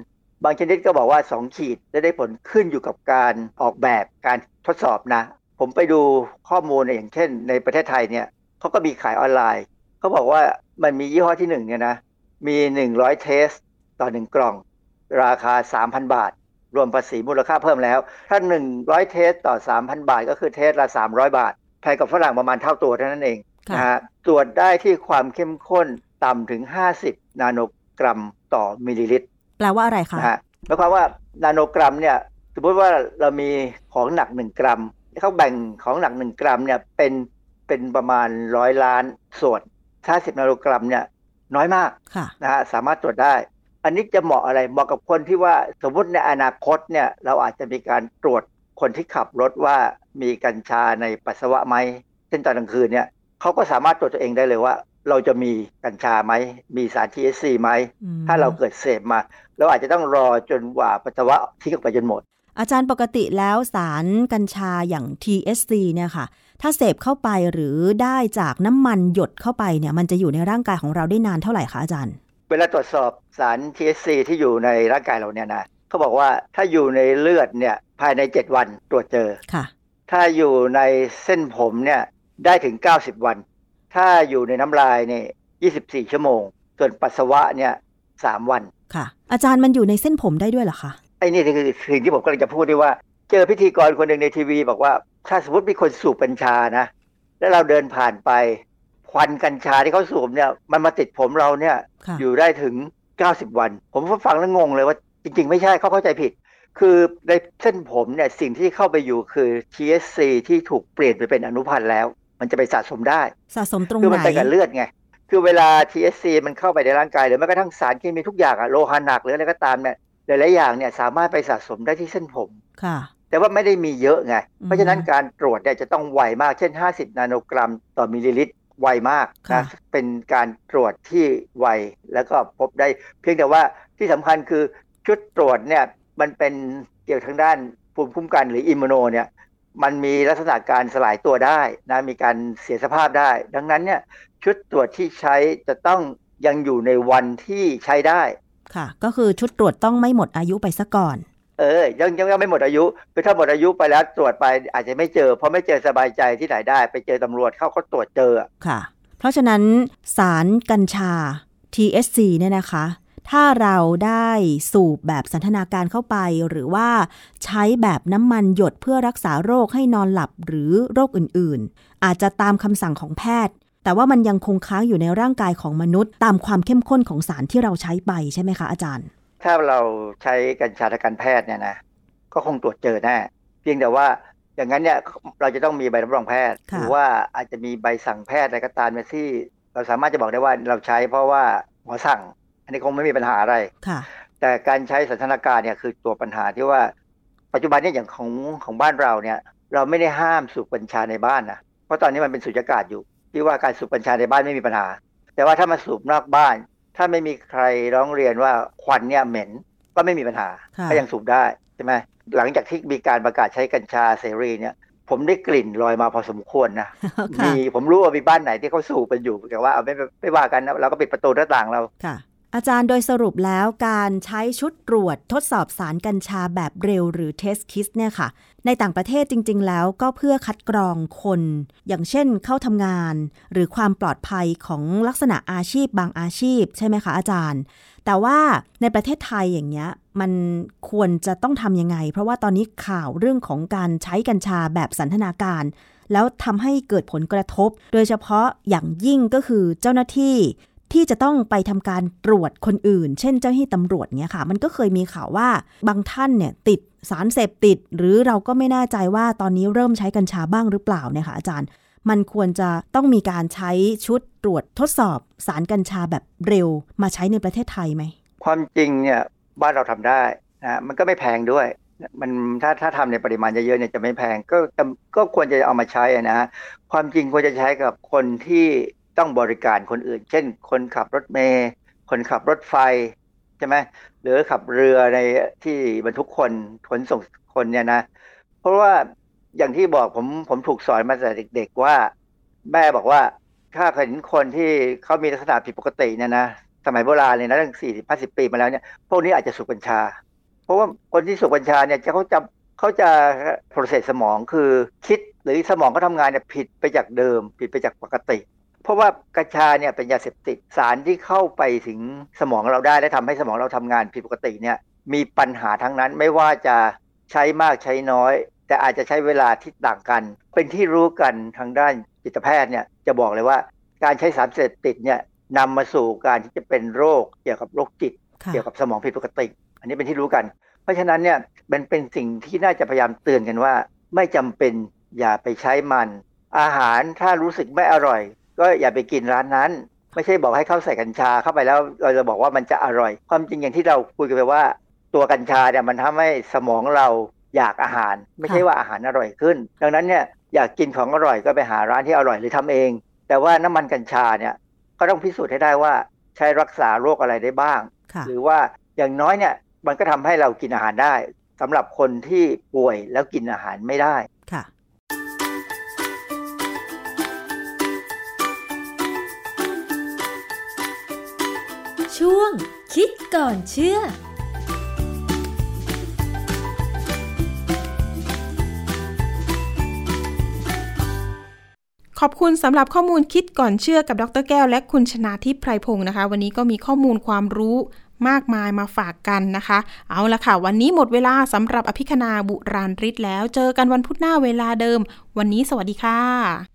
[SPEAKER 6] บางชนิดก็บอกว่า 2 ขีดจะได้ผลขึ้นอยู่กับการออกแบบการทดสอบนะ ผมไปดูข้อมูลอย่างเช่น ในประเทศไทยเนี่ยเขาก็มีขายออนไลน์เขาบอกว่ามันมียี่ห้อที่หนึ่งเนี่ยนะมี 100 เทส ต่อ 1 กล่อง ราคา 3,000 บาท รวมภาษีมูลค่าเพิ่มแล้ว ถ้า 100 เทสต่อ 3,000 บาท ก็คือเทสละ 300 บาทแพงกับฝรั่งประมาณเท่าตัวเท่านั้นเอง
[SPEAKER 5] ค่ะ
[SPEAKER 6] นะฮะตรวจได้ที่ความเข้มข้นต่ำถึง 50 นาโนกรัมต่อมิลลิลิตร
[SPEAKER 5] แปลว่าอะไรคะ
[SPEAKER 6] นะฮะหมายความว่านาโนกรัมเนี่ยสมมติว่าเรามีของหนัก 1 กรัมเขาแบ่งของหนัก 1 กรัมเนี่ยเป็นเป็นประมาณร้อยล้านส่วน 50 นาโนกรัมเนี่ยน้อยมาก
[SPEAKER 5] ค่ะ
[SPEAKER 6] นะฮะสามารถตรวจได้ อันนี้จะเหมาะอะไรเหมาะกับคนที่ว่าสมมติในอนาคตเนี่ยเราอาจจะมีการตรวจคนที่ขับรถว่ามีกัญชาในปัสสาวะไหมเช่นตอนกลางคืนเนี่ยเขาก็สามารถตรวจตัวเองได้เลยว่า เราจะมีกัญชาไหมมีสาร THC ไหม
[SPEAKER 5] อืม
[SPEAKER 6] ถ้าเราเกิดเสพมาเราอาจจะต้องรอจนกว่าปัสสาวะทิ้งออกไปจนหมด
[SPEAKER 5] อาจารย์ปกติแล้วสารกัญชาอย่าง THC เนี่ยค่ะ ถ้าเสพเข้าไปหรือได้จากน้ำมันหยดเข้าไปเนี่ย มันจะอยู่ในร่างกายของเราได้นานเท่าไหร่คะอาจารย์
[SPEAKER 6] เวลาตรวจสอบสาร THC ที่อยู่ในร่างกายเราเนี่ยนะเขาบอกว่าถ้าอยู่ในเลือดเนี่ยภายใน 7 วันตรวจเจอ
[SPEAKER 5] ค่ะ
[SPEAKER 6] ถ้าอยู่ในเส้นผมเนี่ยได้ถึง 90 วัน ถ้าอยู่ในน้ำลายเนี่ย24 ชั่วโมง ส่วนปัสสาวะเนี่ยสามวัน
[SPEAKER 5] ค่ะ อาจารย์มันอยู่ในเส้นผมได้ด้วยเหรอคะ
[SPEAKER 6] ไอ้นี่คือสิ่งที่ผมกำลังจะพูดด้วยว่า เจอพิธีกรคนหนึ่งในทีวี บอกว่าถ้าสมมติมีคนสูบกัญชานะ แล้วเราเดินผ่านไป ควันกัญชาที่เขาสูบเนี่ยมันมาติดผมเราเนี่ย
[SPEAKER 5] ค่ะ
[SPEAKER 6] อยู่ได้ถึง 90 วัน ผมก็ฟังแล้วงงเลยว่าจริง ๆ ไม่ใช่เขาเข้าใจผิด คือในเส้นผมเนี่ยสิ่งที่เข้าไปอยู่คือ TSC ที่ถูกเปลี่ยนไปเป็นอนุพันธ์แล้ว มันจะไปสะสมได้
[SPEAKER 5] สะสมตรง
[SPEAKER 6] คือ
[SPEAKER 5] ไห
[SPEAKER 6] มันนไปกับเลือดไงคือเวลา TSC มันเข้าไปในร่างกายหรือแม้กระทั่งสารเคมีทุกอย่างอะโลหะหนักหรืออะไรก็ตามเนี่ยหลายๆอย่างเนี่ยสามารถไปสะสมได้ที่เส้นผม
[SPEAKER 5] ค่ะ
[SPEAKER 6] แต่ว่าไม่ได้มีเยอะไง
[SPEAKER 5] อืม
[SPEAKER 6] เพราะฉะนั้นการตรวจเนี่ยจะต้องไวมาก เช่น 50 นาโนกรัมต่อมิลลิลิตร ไวมาก
[SPEAKER 5] ค่ะ
[SPEAKER 6] นะเป็นการตรวจที่ไวแล้วก็พบได้ เพียงแต่ว่าที่สำคัญคือชุดตรวจเนี่ยมันเป็นเกี่ยวทางด้านภูมิคุ้มกันหรืออิมมูโนเนี่ยมันมีลักษณะการสลายตัวได้นะมีการเสียสภาพได้ ดังนั้นเนี่ยชุดตรวจที่ใช้จะต้องยังอยู่ในวันที่ใช้ได้
[SPEAKER 5] ค่ะ ก็คือชุดตรวจต้องไม่หมดอายุไปซะก่อน
[SPEAKER 6] เออยังยังยังไม่หมดอายุคือถ้าหมดอายุไปแล้วตรวจไปอาจจะไม่เจอ เพราะไม่เจอสบายใจที่ไหนได้ไปเจอตำรวจเข้าเขาตรวจเจอ
[SPEAKER 5] ค่ะ เพราะฉะนั้นสารกัญชา TSC เนี่ยนะคะ ถ้าเราได้สูบแบบสันทนาการเข้าไป หรือว่าใช้แบบน้ำมันหยดเพื่อรักษาโรคให้นอนหลับหรือโรคอื่นๆ อาจจะตามคำสั่งของแพทย์ แต่ว่ามันยังคงค้างอยู่ในร่างกายของมนุษย์ ตามความเข้มข้นของสารที่เราใช้ไปใช่ไหมคะอาจารย์
[SPEAKER 6] ถ้าเราใช้กัญชาทางการแพทย์เนี่ยนะก็คงตรวจเจอแน่เพียงแต่ว่าอย่างนั้นเนี่ยเราจะต้องมีใบรับรองแพทย์
[SPEAKER 5] ค่ะ
[SPEAKER 6] หรือว่าอาจจะมีใบสั่งแพทย์อะไรก็ตามเนี่ยที่เราสามารถจะบอกได้ว่าเราใช้เพราะว่าหมอสั่ง อันนี้คงไม่มีปัญหาอะไร
[SPEAKER 5] ค่ะ
[SPEAKER 6] แต่การใช้สันทนาการเนี่ยคือตัวปัญหาที่ว่า ปัจจุบันเนี่ยอย่างของของบ้านเราเนี่ย เราไม่ได้ห้ามสูบกัญชาในบ้านนะเพราะตอนนี้มันเป็นสุญญากาศอยู่ ที่ว่าการสูบกัญชาในบ้านไม่มีปัญหา แต่ว่าถ้ามาสูบนอกบ้าน ถ้าไม่มีใครร้องเรียนว่าควันเนี่ยเหม็นก็ไม่มีปัญหา
[SPEAKER 5] ค่ะ
[SPEAKER 6] ก็ยังสูบได้ใช่ไหมหลังจากที่มีการประกาศใช้กัญชาเสรีเนี่ย ผมได้กลิ่นลอยมาพอสมควรนะ
[SPEAKER 5] ค่ะ
[SPEAKER 6] มีผมรู้ว่ามีบ้านไหนที่เขาสูบกันอยู่แต่ว่าเอาไม่ไม่ไม่ว่ากันนะเราก็ปิดประตูหน้าต่างเรา
[SPEAKER 5] ค่ะ อาจารย์โดยสรุปแล้วการใช้ชุดตรวจทดสอบสารกัญชาแบบเร็วหรือ test kit เนี่ยค่ะ ในต่างประเทศจริง ๆ แล้วก็เพื่อคัดกรองคน อย่างเช่นเข้าทำงาน หรือความปลอดภัยของลักษณะอาชีพบางอาชีพ ใช่ไหมคะอาจารย์ แต่ว่าในประเทศไทยอย่างเงี้ยมันควรจะต้องทำยังไง เพราะว่าตอนนี้ข่าวเรื่องของการใช้กัญชาแบบสันทนาการ แล้วทำให้เกิดผลกระทบ โดยเฉพาะอย่างยิ่งก็คือเจ้าหน้าที่ ที่จะต้องไปทำการตรวจคนอื่น เช่นเจ้าหน้าที่ตำรวจเนี่ยค่ะ มันก็เคยมีข่าวว่าบางท่านเนี่ยติดสารเสพติด หรือเราก็ไม่แน่ใจว่าตอนนี้เริ่มใช้กัญชาบ้างหรือเปล่าเนี่ยค่ะอาจารย์ มันควรจะต้องมีการใช้ชุดตรวจทดสอบสารกัญชาแบบเร็ว มาใช้ในประเทศไทยไหม
[SPEAKER 6] ความจริงเนี่ยบ้านเราทำได้นะมันก็ไม่แพงด้วยมันถ้าถ้าทำในปริมาณเยอะๆเนี่ยจะไม่แพงก็ก็ควรจะเอามาใช้นะฮะความจริงควรจะใช้กับคนที่ ต้องบริการคนอื่น เช่น คนขับรถเมล์คนขับรถไฟใช่ไหมหรือขับเรือในที่บรรทุกคนขนส่งคนเนี่ยนะ เพราะว่าอย่างที่บอกผมผมถูกสอนมาแต่เด็ก ๆว่า แม่บอกว่าถ้าเห็นคนที่เขามีลักษณะผิดปกติเนี่ยนะสมัยโบราณเลยนะตั้งสี่สิบห้าสิบปีมาแล้วเนี่ยพวกนี้อาจจะสูบกัญชา เพราะว่าคนที่สูบกัญชาเนี่ยจะเขาจะเขาจะ process สมองคือคิดหรือสมองเขาทำงานเนี่ยผิดไปจากเดิม ผิดไปจากปกติ เพราะว่ากัญชาเนี่ยเป็นยาเสพติดสารที่เข้าไปถึงสมองเราได้และทำให้สมองเราทำงานผิดปกติเนี่ยมีปัญหาทั้งนั้นไม่ว่าจะใช้มากใช้น้อย แต่อาจจะใช้เวลาที่ต่างกัน เป็นที่รู้กันทางด้านจิตแพทย์เนี่ยจะบอกเลยว่า การใช้สารเสพติดเนี่ยนำมาสู่การที่จะเป็นโรคเกี่ยวกับโรคจิต
[SPEAKER 5] ค่ะ
[SPEAKER 6] เกี่ยวกับสมองผิดปกติ อันนี้เป็นที่รู้กัน เพราะฉะนั้นเนี่ยมันเป็นสิ่งที่น่าจะพยายามเตือนกันว่า ไม่จำเป็นอย่าไปใช้มัน อาหารถ้ารู้สึกไม่อร่อย ก็อย่าไปกินร้านนั้น ไม่ใช่บอกให้เข้าใส่กัญชาเข้าไปแล้วเราจะบอกว่ามันจะอร่อย ความจริงอย่างที่เราคุยกันไปว่า ตัวกัญชาเนี่ยมันทำให้สมองเราอยากอาหาร ไม่ใช่ว่าอาหารอร่อยขึ้น ดังนั้นเนี่ยอยากกินของอร่อยก็ไปหาร้านที่อร่อยหรือทำเอง แต่ว่าน้ำมันกัญชาเนี่ยก็ต้องพิสูจน์ให้ได้ว่าใช้รักษาโรคอะไรได้บ้าง
[SPEAKER 5] ค่ะ
[SPEAKER 6] หรือว่าอย่างน้อยเนี่ยมันก็ทำให้เรากินอาหารได้สำหรับคนที่ป่วยแล้วกินอาหารไม่ได้
[SPEAKER 7] ช่วง คิดก่อนเชื่อ
[SPEAKER 1] ขอบคุณสำหรับข้อมูลคิดก่อนเชื่อกับดรแก้ว และคุณชนาทิพย์ไพรพงศ์นะคะ วันนี้ก็มีข้อมูลความรู้มากมายมาฝากกันนะคะ เอาละค่ะ วันนี้หมดเวลาสำหรับอภิคณาบุราริศแล้ว เจอกันวันพุธหน้าเวลาเดิม วันนี้สวัสดีค่ะ